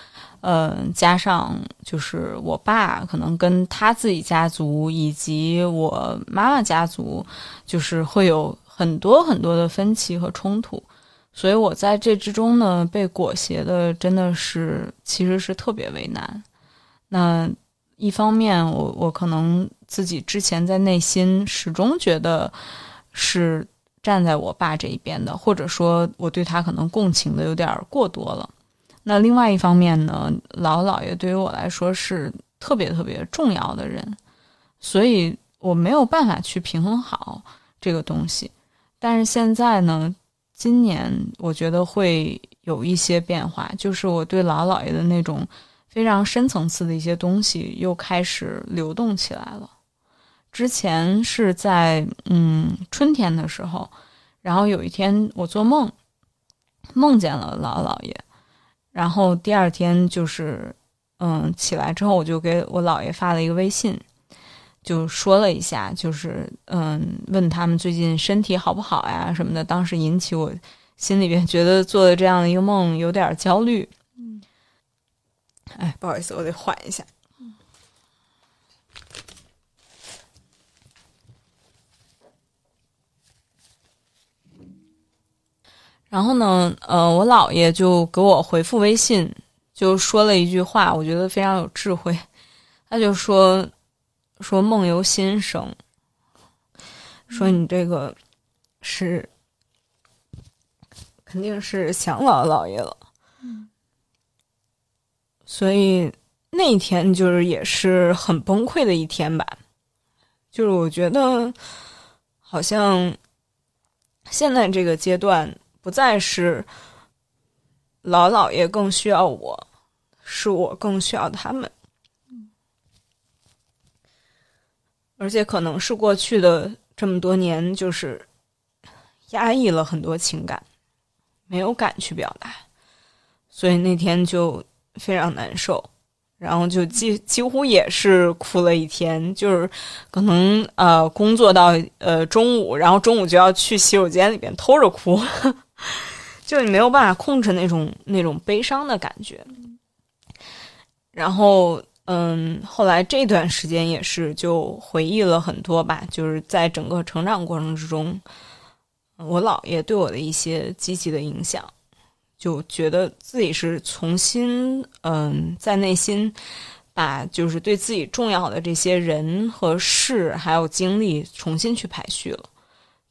呃，加上就是我爸可能跟他自己家族以及我妈妈家族，就是会有很多很多的分歧和冲突，所以我在这之中呢被裹挟的真的是其实是特别为难。那一方面，我我可能自己之前在内心始终觉得是。站在我爸这一边的，或者说我对他可能共情的有点过多了。那另外一方面呢，姥姥爷对于我来说是特别特别重要的人，所以我没有办法去平衡好这个东西。但是现在呢，今年我觉得会有一些变化，就是我对姥姥爷的那种非常深层次的一些东西又开始流动起来了。之前是在嗯春天的时候，然后有一天我做梦，梦见了姥姥爷，然后第二天就是嗯起来之后，我就给我姥爷发了一个微信，就说了一下，就是嗯问他们最近身体好不好呀什么的。当时引起我心里边觉得做的这样的一个梦有点焦虑。嗯，哎，不好意思，我得缓一下。然后呢，呃，我姥爷就给我回复微信，就说了一句话，我觉得非常有智慧。他就说：“说梦由心生，说你这个是肯定是想姥姥爷了。”所以那一天就是也是很崩溃的一天吧。就是我觉得好像现在这个阶段。不再是老姥爷更需要我，是我更需要他们。而且可能是过去的这么多年，就是压抑了很多情感，没有敢去表达，所以那天就非常难受，然后就几几乎也是哭了一天，就是可能呃工作到呃中午，然后中午就要去洗手间里边偷着哭。就你没有办法控制那种那种悲伤的感觉，然后嗯，后来这段时间也是就回忆了很多吧，就是在整个成长过程之中，我姥爷对我的一些积极的影响，就觉得自己是重新嗯，在内心把就是对自己重要的这些人和事还有经历重新去排序了。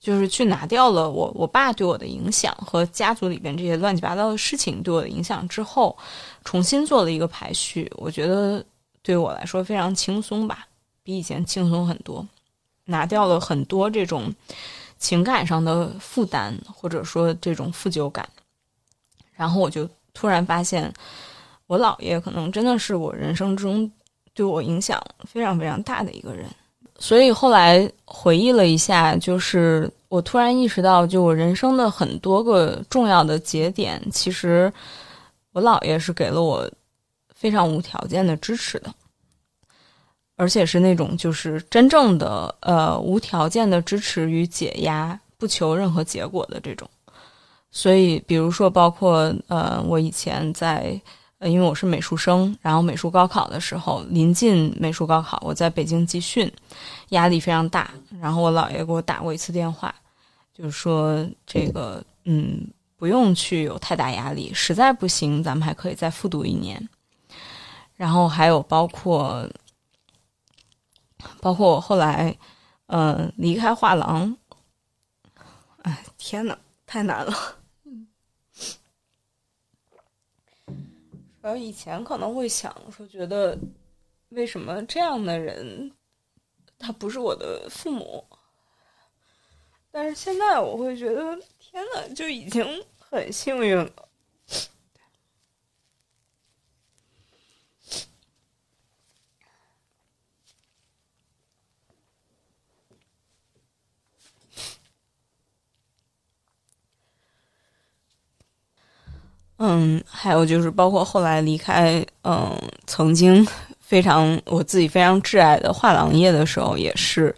就是去拿掉了我我爸对我的影响和家族里边这些乱七八糟的事情对我的影响之后，重新做了一个排序，我觉得对我来说非常轻松吧，比以前轻松很多，拿掉了很多这种情感上的负担或者说这种负疚感，然后我就突然发现，我姥爷可能真的是我人生中对我影响非常非常大的一个人。所以后来回忆了一下，就是我突然意识到，就我人生的很多个重要的节点，其实我姥爷是给了我非常无条件的支持的，而且是那种就是真正的呃无条件的支持与解压，不求任何结果的这种。所以，比如说，包括呃，我以前在。因为我是美术生，然后美术高考的时候，临近美术高考，我在北京集训，压力非常大。然后我姥爷给我打过一次电话，就是说这个，嗯，不用去有太大压力，实在不行，咱们还可以再复读一年。然后还有包括，包括我后来，呃，离开画廊，哎，天呐，太难了。然后以前可能会想说，觉得为什么这样的人他不是我的父母？但是现在我会觉得，天呐，就已经很幸运了。嗯，还有就是包括后来离开，嗯，曾经非常我自己非常挚爱的画廊业的时候，也是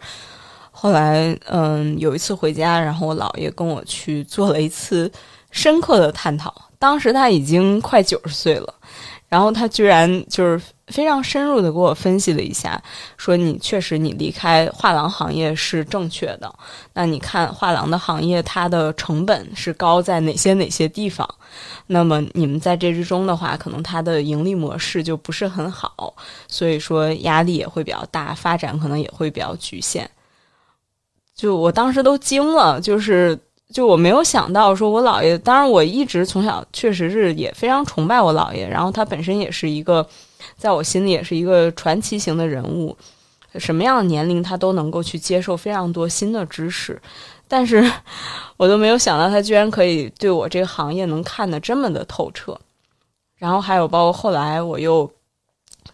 后来，嗯，有一次回家，然后我姥爷跟我去做了一次深刻的探讨。当时他已经快九十岁了，然后他居然就是非常深入的给我分析了一下，说你确实你离开画廊行业是正确的。那你看画廊的行业，它的成本是高在哪些哪些地方？那么你们在这之中的话，可能它的盈利模式就不是很好，所以说压力也会比较大，发展可能也会比较局限。就我当时都惊了，就是。就我没有想到，说我姥爷，当然我一直从小确实是也非常崇拜我姥爷，然后他本身也是一个，在我心里也是一个传奇型的人物，什么样的年龄他都能够去接受非常多新的知识，但是我都没有想到他居然可以对我这个行业能看得这么的透彻，然后还有包括后来我又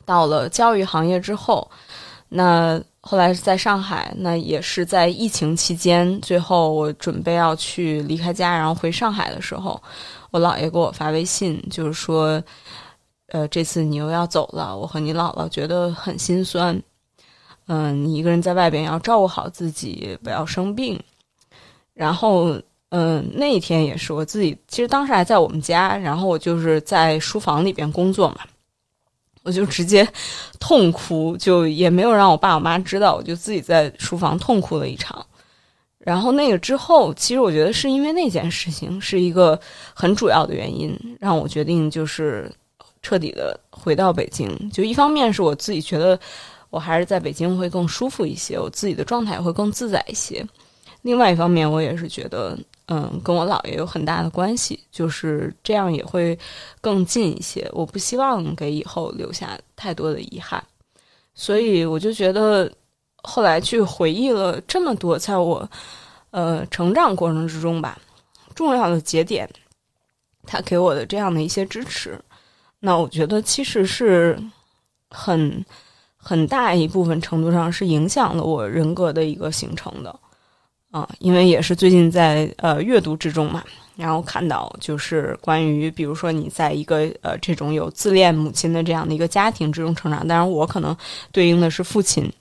到了教育行业之后，那。后来是在上海，那也是在疫情期间。最后我准备要去离开家，然后回上海的时候，我姥爷给我发微信，就是说，呃，这次你又要走了，我和你姥姥觉得很心酸。嗯，你一个人在外边要照顾好自己，不要生病。然后，嗯，那一天也是我自己，其实当时还在我们家，然后我就是在书房里边工作嘛。我就直接痛哭，就也没有让我爸我妈知道，我就自己在书房痛哭了一场。然后那个之后，其实我觉得是因为那件事情是一个很主要的原因，让我决定就是彻底的回到北京。就一方面是我自己觉得我还是在北京会更舒服一些，我自己的状态会更自在一些。另外一方面，我也是觉得。嗯，跟我姥爷有很大的关系，就是这样也会更近一些。我不希望给以后留下太多的遗憾，所以我就觉得后来去回忆了这么多，在我呃成长过程之中吧，重要的节点，他给我的这样的一些支持，那我觉得其实是很很大一部分程度上是影响了我人格的一个形成的。啊，因为也是最近在呃阅读之中嘛，然后看到就是关于，比如说你在一个呃这种有自恋母亲的这样的一个家庭之中成长，当然我可能对应的是父亲，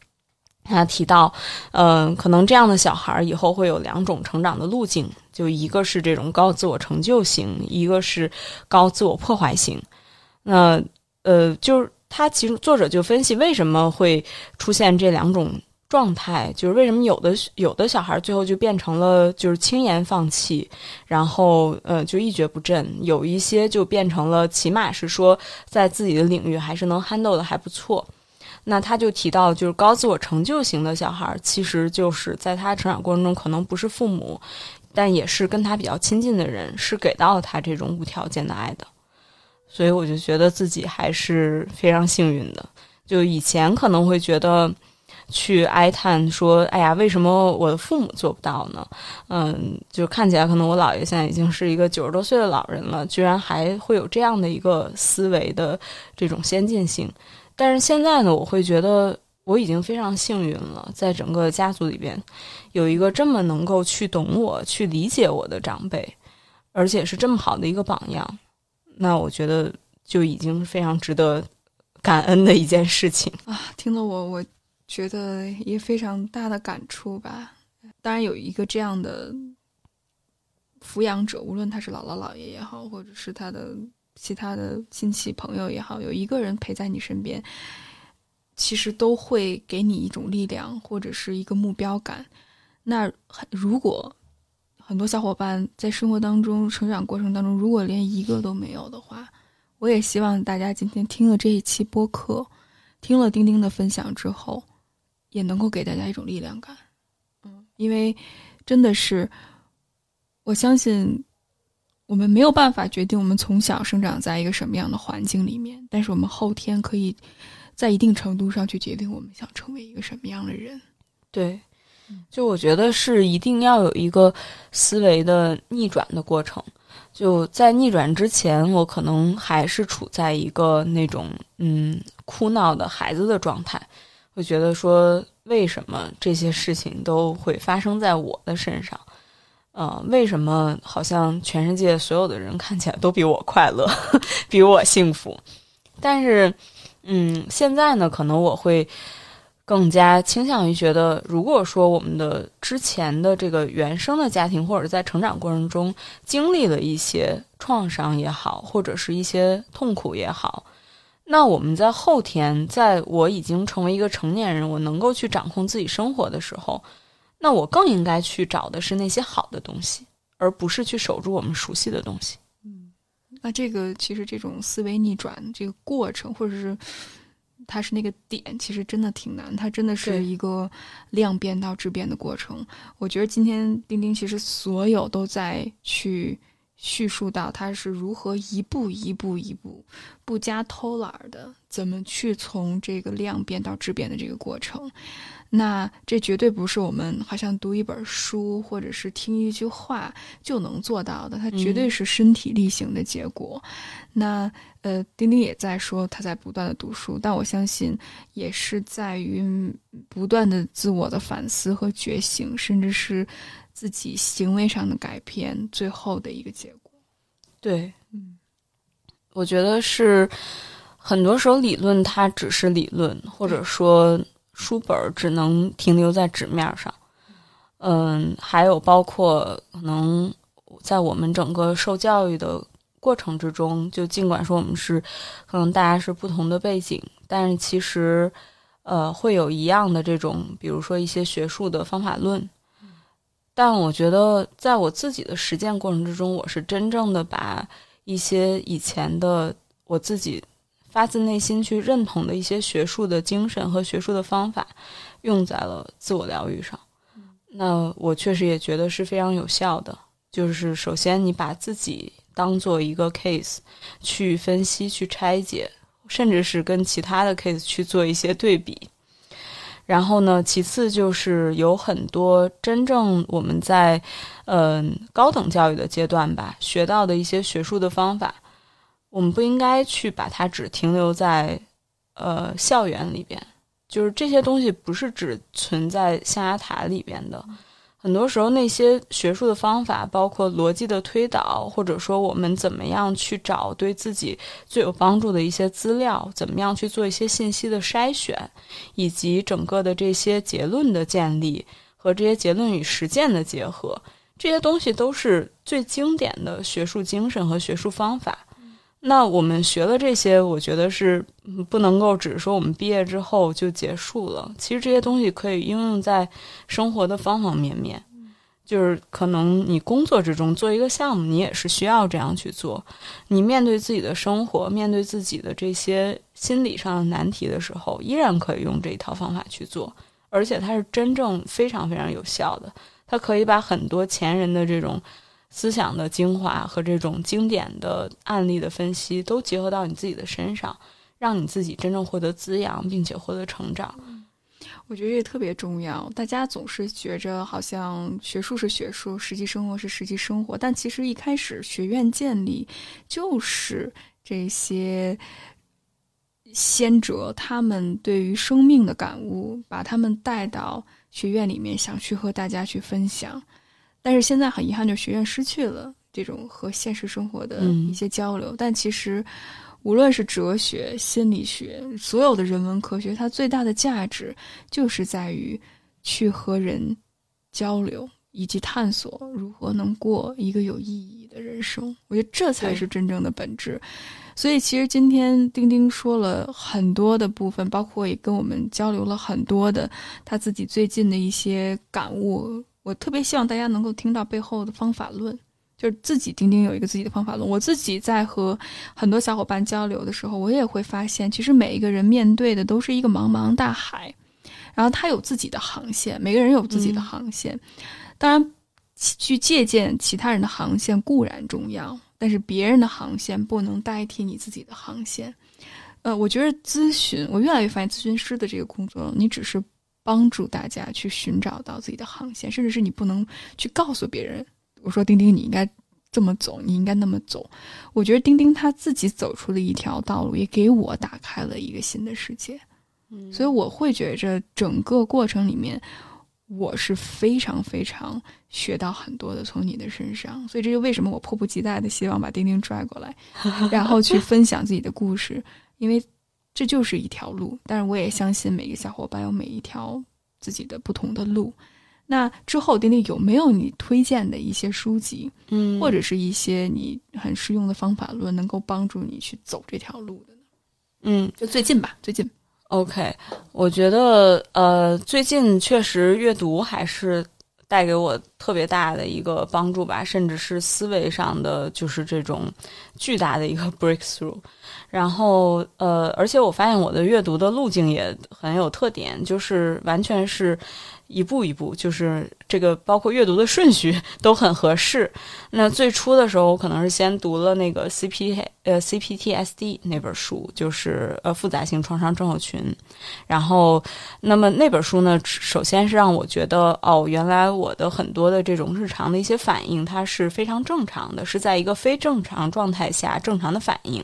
他提到，嗯，可能这样的小孩以后会有两种成长的路径，就一个是这种高自我成就型，一个是高自我破坏型。那呃，就是他其实作者就分析为什么会出现这两种。状态就是为什么有的有的小孩最后就变成了就是轻言放弃，然后呃就一蹶不振，有一些就变成了起码是说在自己的领域还是能 handle 的还不错。那他就提到，就是高自我成就型的小孩，其实就是在他成长过程中，可能不是父母，但也是跟他比较亲近的人，是给到他这种无条件的爱的。所以我就觉得自己还是非常幸运的。就以前可能会觉得。去哀叹说：“哎呀，为什么我的父母做不到呢？嗯，就看起来可能我姥爷现在已经是一个九十多岁的老人了，居然还会有这样的一个思维的这种先进性。但是现在呢，我会觉得我已经非常幸运了，在整个家族里边有一个这么能够去懂我、去理解我的长辈，而且是这么好的一个榜样。那我觉得就已经非常值得感恩的一件事情啊！听了我我。”觉得也非常大的感触吧。当然，有一个这样的抚养者，无论他是姥姥姥爷也好，或者是他的其他的亲戚朋友也好，有一个人陪在你身边，其实都会给你一种力量，或者是一个目标感。那如果很多小伙伴在生活当中、成长过程当中，如果连一个都没有的话，我也希望大家今天听了这一期播客，听了丁丁的分享之后。也能够给大家一种力量感，嗯，因为真的是，我相信我们没有办法决定我们从小生长在一个什么样的环境里面，但是我们后天可以在一定程度上去决定我们想成为一个什么样的人。对，就我觉得是一定要有一个思维的逆转的过程。就在逆转之前，我可能还是处在一个那种嗯哭闹的孩子的状态。会觉得说，为什么这些事情都会发生在我的身上？呃，为什么好像全世界所有的人看起来都比我快乐，比我幸福？但是，嗯，现在呢，可能我会更加倾向于觉得，如果说我们的之前的这个原生的家庭，或者在成长过程中经历了一些创伤也好，或者是一些痛苦也好。那我们在后天，在我已经成为一个成年人，我能够去掌控自己生活的时候，那我更应该去找的是那些好的东西，而不是去守住我们熟悉的东西。嗯，那这个其实这种思维逆转这个过程，或者是它是那个点，其实真的挺难。它真的是一个量变到质变的过程。我觉得今天丁丁其实所有都在去。叙述到他是如何一步一步一步不加偷懒的，怎么去从这个量变到质变的这个过程。那这绝对不是我们好像读一本书或者是听一句话就能做到的，它绝对是身体力行的结果。那呃，丁丁也在说他在不断的读书，但我相信也是在于不断的自我的反思和觉醒，甚至是。自己行为上的改变，最后的一个结果。对，嗯，我觉得是很多时候理论它只是理论，或者说书本只能停留在纸面上。嗯，还有包括可能在我们整个受教育的过程之中，就尽管说我们是可能大家是不同的背景，但是其实呃会有一样的这种，比如说一些学术的方法论。但我觉得，在我自己的实践过程之中，我是真正的把一些以前的我自己发自内心去认同的一些学术的精神和学术的方法，用在了自我疗愈上。那我确实也觉得是非常有效的。就是首先，你把自己当做一个 case 去分析、去拆解，甚至是跟其他的 case 去做一些对比。然后呢？其次就是有很多真正我们在，嗯，高等教育的阶段吧，学到的一些学术的方法，我们不应该去把它只停留在，呃，校园里边。就是这些东西不是只存在象牙塔里边的。很多时候，那些学术的方法，包括逻辑的推导，或者说我们怎么样去找对自己最有帮助的一些资料，怎么样去做一些信息的筛选，以及整个的这些结论的建立和这些结论与实践的结合，这些东西都是最经典的学术精神和学术方法。那我们学了这些，我觉得是不能够只是说我们毕业之后就结束了。其实这些东西可以应用在生活的方方面面。就是可能你工作之中做一个项目，你也是需要这样去做。你面对自己的生活，面对自己的这些心理上的难题的时候，依然可以用这一套方法去做，而且它是真正非常非常有效的。它可以把很多前人的这种思想的精华和这种经典的案例的分析都结合到你自己的身上，让你自己真正获得滋养，并且获得成长。我觉得这特别重要。大家总是觉着好像学术是学术，实际生活是实际生活，但其实一开始学院建立就是这些先哲他们对于生命的感悟，把他们带到学院里面，想去和大家去分享。但是现在很遗憾，就学院失去了这种和现实生活的一些交流。但其实。无论是哲学、心理学，所有的人文科学，它最大的价值就是在于去和人交流，以及探索如何能过一个有意义的人生。我觉得这才是真正的本质。所以，其实今天丁丁说了很多的部分，包括也跟我们交流了很多的他自己最近的一些感悟。我特别希望大家能够听到背后的方法论。就是自己钉钉有一个自己的方法论。我自己在和很多小伙伴交流的时候，我也会发现，其实每一个人面对的都是一个茫茫大海，然后他有自己的航线，每个人有自己的航线。当然，去借鉴其他人的航线固然重要，但是别人的航线不能代替你自己的航线。呃，我觉得咨询，我越来越发现，咨询师的这个工作，你只是帮助大家去寻找到自己的航线，甚至是你不能去告诉别人。我说：“丁丁，你应该这么走，你应该那么走。”我觉得丁丁他自己走出了一条道路，也给我打开了一个新的世界。嗯，所以我会觉着整个过程里面，我是非常非常学到很多的从你的身上。所以这就为什么我迫不及待的希望把丁丁拽过来，然后去分享自己的故事，因为这就是一条路。但是我也相信每个小伙伴有每一条自己的不同的路。那之后，丁丁有没有你推荐的一些书籍，嗯，或者是一些你很实用的方法论，能够帮助你去走这条路的呢？嗯，就最近吧，最近。OK，我觉得呃，最近确实阅读还是带给我特别大的一个帮助吧，甚至是思维上的就是这种巨大的一个 breakthrough。然后呃，而且我发现我的阅读的路径也很有特点，就是完全是。一步一步，就是这个，包括阅读的顺序 都很合适。那最初的时候，我可能是先读了那个 C P 呃 C P T S D 那本书，就是呃复杂性创伤症候群。然后，那么那本书呢，首先是让我觉得，哦，原来我的很多的这种日常的一些反应，它是非常正常的，是在一个非正常状态下正常的反应。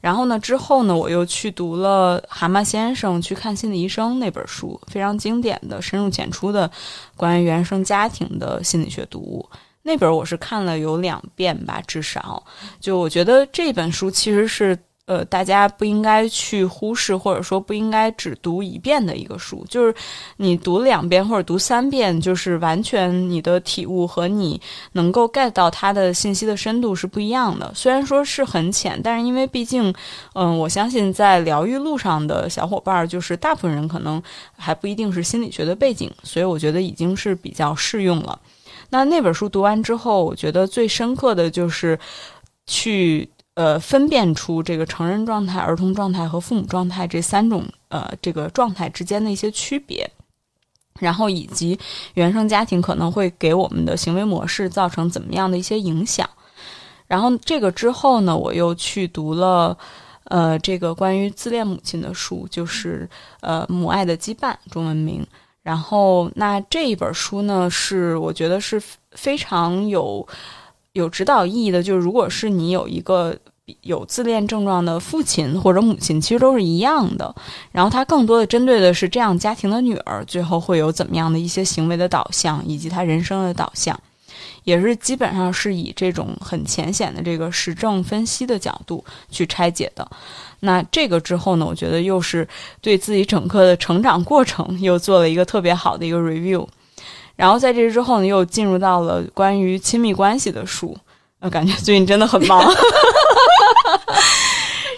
然后呢？之后呢？我又去读了《蛤蟆先生去看心理医生》那本书，非常经典的、深入浅出的关于原生家庭的心理学读物。那本我是看了有两遍吧，至少。就我觉得这本书其实是。呃，大家不应该去忽视，或者说不应该只读一遍的一个书，就是你读两遍或者读三遍，就是完全你的体悟和你能够 get 到它的信息的深度是不一样的。虽然说是很浅，但是因为毕竟，嗯，我相信在疗愈路上的小伙伴，就是大部分人可能还不一定是心理学的背景，所以我觉得已经是比较适用了。那那本书读完之后，我觉得最深刻的就是去。呃，分辨出这个成人状态、儿童状态和父母状态这三种呃这个状态之间的一些区别，然后以及原生家庭可能会给我们的行为模式造成怎么样的一些影响。然后这个之后呢，我又去读了呃这个关于自恋母亲的书，就是呃母爱的羁绊中文名。然后那这一本书呢，是我觉得是非常有有指导意义的，就是如果是你有一个。有自恋症状的父亲或者母亲其实都是一样的，然后他更多的针对的是这样家庭的女儿，最后会有怎么样的一些行为的导向，以及他人生的导向，也是基本上是以这种很浅显的这个实证分析的角度去拆解的。那这个之后呢，我觉得又是对自己整个的成长过程又做了一个特别好的一个 review，然后在这之后呢，又进入到了关于亲密关系的书。我感觉最近真的很忙。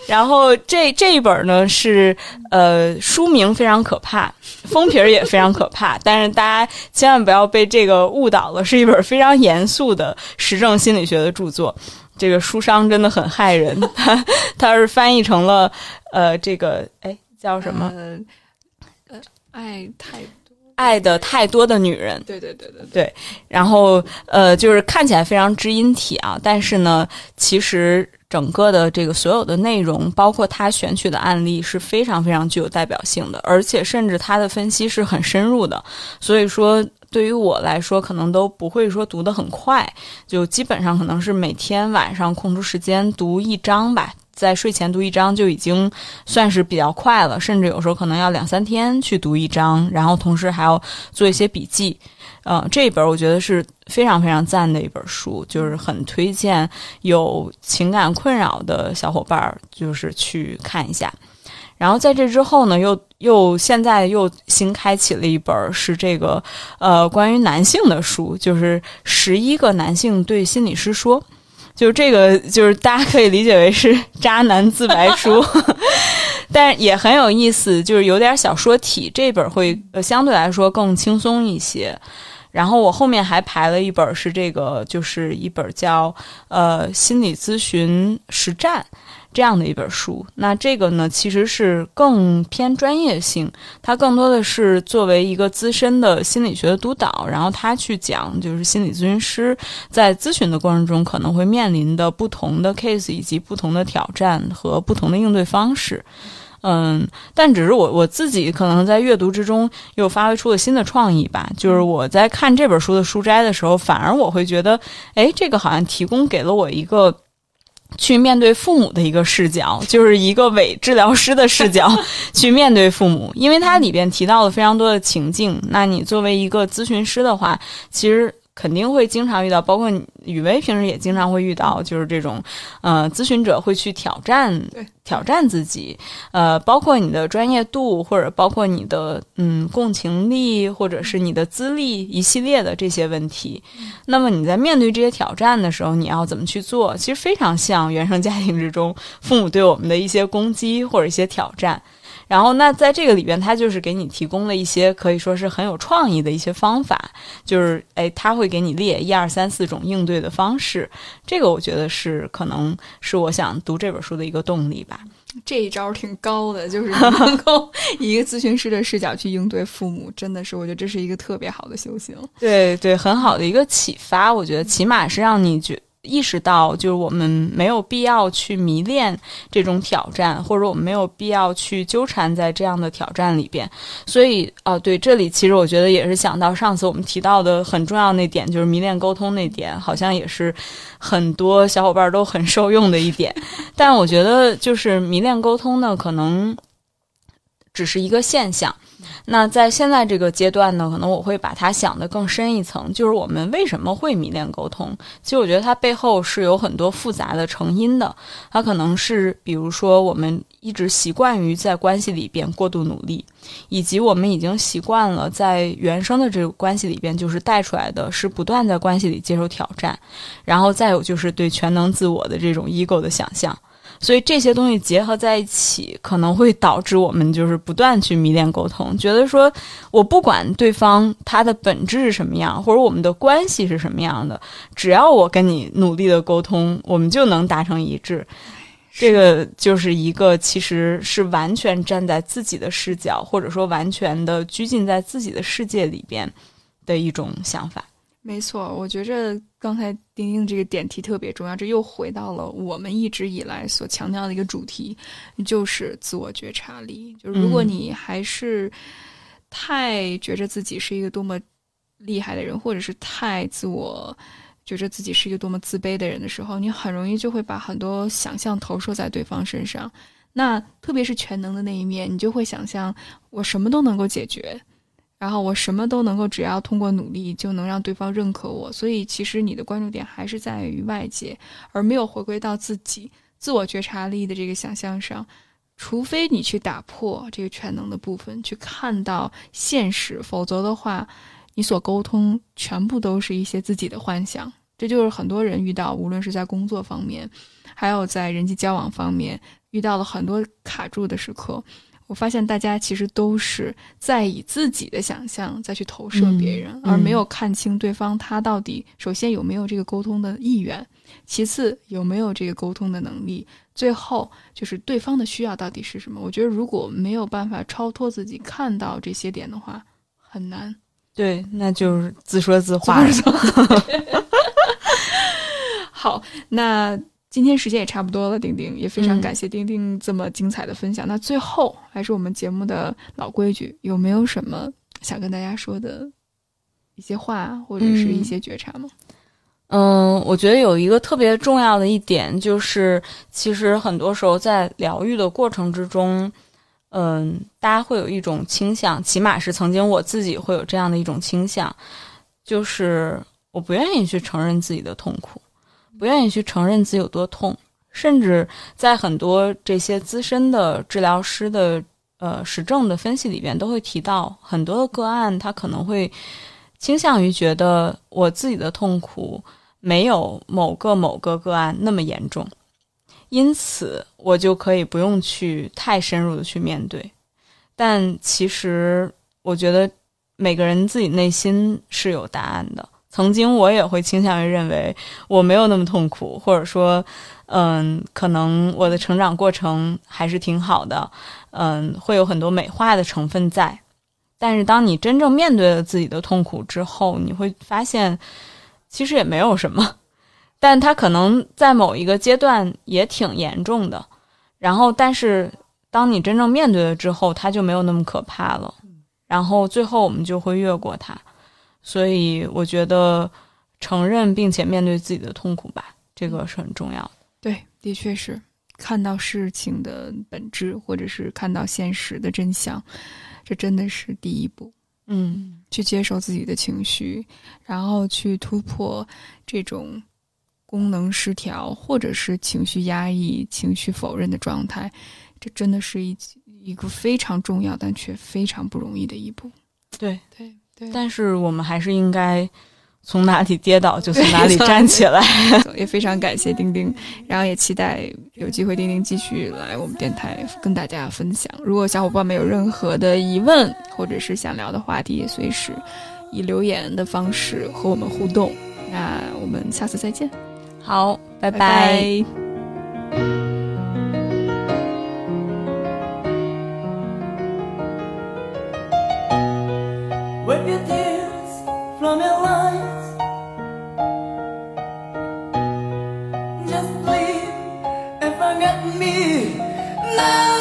然后这这一本呢是呃书名非常可怕，封皮儿也非常可怕，但是大家千万不要被这个误导了，是一本非常严肃的实证心理学的著作。这个书商真的很害人，他他是翻译成了呃这个哎叫什么？呃，呃爱太爱的太多的女人，对对对对对，然后呃，就是看起来非常知音体啊，但是呢，其实整个的这个所有的内容，包括他选取的案例是非常非常具有代表性的，而且甚至他的分析是很深入的，所以说对于我来说，可能都不会说读得很快，就基本上可能是每天晚上空出时间读一章吧。在睡前读一章就已经算是比较快了，甚至有时候可能要两三天去读一章，然后同时还要做一些笔记。呃，这一本我觉得是非常非常赞的一本书，就是很推荐有情感困扰的小伙伴儿就是去看一下。然后在这之后呢，又又现在又新开启了一本是这个呃关于男性的书，就是十一个男性对心理师说。就是这个，就是大家可以理解为是 渣男自白书，但也很有意思，就是有点小说体。这本会呃相对来说更轻松一些。然后我后面还排了一本是这个，就是一本叫呃心理咨询实战。这样的一本书，那这个呢，其实是更偏专业性，它更多的是作为一个资深的心理学的督导，然后他去讲，就是心理咨询师在咨询的过程中可能会面临的不同的 case 以及不同的挑战和不同的应对方式。嗯，但只是我我自己可能在阅读之中又发挥出了新的创意吧。就是我在看这本书的书摘的时候，反而我会觉得，哎，这个好像提供给了我一个。去面对父母的一个视角，就是一个伪治疗师的视角 去面对父母，因为它里边提到了非常多的情境。那你作为一个咨询师的话，其实。肯定会经常遇到，包括雨薇平时也经常会遇到，就是这种，呃，咨询者会去挑战，挑战自己，呃，包括你的专业度，或者包括你的嗯共情力，或者是你的资历，一系列的这些问题。那么你在面对这些挑战的时候，你要怎么去做？其实非常像原生家庭之中父母对我们的一些攻击或者一些挑战。然后，那在这个里边，他就是给你提供了一些可以说是很有创意的一些方法，就是哎，他会给你列一二三四种应对的方式。这个我觉得是可能是我想读这本书的一个动力吧。这一招挺高的，就是能够以一个咨询师的视角去应对父母，真的是我觉得这是一个特别好的修行。对对，很好的一个启发，我觉得起码是让你觉。意识到，就是我们没有必要去迷恋这种挑战，或者我们没有必要去纠缠在这样的挑战里边。所以，哦，对，这里其实我觉得也是想到上次我们提到的很重要那点，就是迷恋沟通那点，好像也是很多小伙伴都很受用的一点。但我觉得，就是迷恋沟通呢，可能只是一个现象。那在现在这个阶段呢，可能我会把它想得更深一层，就是我们为什么会迷恋沟通？其实我觉得它背后是有很多复杂的成因的。它可能是，比如说我们一直习惯于在关系里边过度努力，以及我们已经习惯了在原生的这个关系里边，就是带出来的是不断在关系里接受挑战，然后再有就是对全能自我的这种 ego 的想象。所以这些东西结合在一起，可能会导致我们就是不断去迷恋沟通，觉得说我不管对方他的本质是什么样，或者我们的关系是什么样的，只要我跟你努力的沟通，我们就能达成一致。这个就是一个其实是完全站在自己的视角，或者说完全的拘禁在自己的世界里边的一种想法。没错，我觉着刚才丁丁这个点题特别重要，这又回到了我们一直以来所强调的一个主题，就是自我觉察力。就是如果你还是太觉着自己是一个多么厉害的人，或者是太自我觉着自己是一个多么自卑的人的时候，你很容易就会把很多想象投射在对方身上。那特别是全能的那一面，你就会想象我什么都能够解决。然后我什么都能够，只要通过努力就能让对方认可我。所以其实你的关注点还是在于外界，而没有回归到自己自我觉察力的这个想象上。除非你去打破这个全能的部分，去看到现实，否则的话，你所沟通全部都是一些自己的幻想。这就是很多人遇到，无论是在工作方面，还有在人际交往方面，遇到了很多卡住的时刻。我发现大家其实都是在以自己的想象再去投射别人，而没有看清对方他到底首先有没有这个沟通的意愿，其次有没有这个沟通的能力，最后就是对方的需要到底是什么。我觉得如果没有办法超脱自己看到这些点的话，很难。对，那就是自说自话。好，那。今天时间也差不多了，丁丁也非常感谢丁丁这么精彩的分享。那最后还是我们节目的老规矩，有没有什么想跟大家说的一些话或者是一些觉察吗？嗯，我觉得有一个特别重要的一点就是，其实很多时候在疗愈的过程之中，嗯，大家会有一种倾向，起码是曾经我自己会有这样的一种倾向，就是我不愿意去承认自己的痛苦。不愿意去承认自己有多痛，甚至在很多这些资深的治疗师的呃实证的分析里边，都会提到很多的个案，他可能会倾向于觉得我自己的痛苦没有某个某个个案那么严重，因此我就可以不用去太深入的去面对。但其实我觉得每个人自己内心是有答案的。曾经我也会倾向于认为我没有那么痛苦，或者说，嗯，可能我的成长过程还是挺好的，嗯，会有很多美化的成分在。但是当你真正面对了自己的痛苦之后，你会发现，其实也没有什么，但它可能在某一个阶段也挺严重的。然后，但是当你真正面对了之后，它就没有那么可怕了。然后最后我们就会越过它。所以，我觉得承认并且面对自己的痛苦吧，这个是很重要的。对，的确是看到事情的本质，或者是看到现实的真相，这真的是第一步。嗯，去接受自己的情绪，然后去突破这种功能失调，或者是情绪压抑、情绪否认的状态，这真的是一一个非常重要但却非常不容易的一步。对对。但是我们还是应该从哪里跌倒就从哪里站起来。也非常感谢丁丁，然后也期待有机会丁丁继续来我们电台跟大家分享。如果小伙伴们有任何的疑问或者是想聊的话题，也随时以留言的方式和我们互动。那我们下次再见，好，拜拜。Wipe your tears from your eyes. Just leave and forget me now.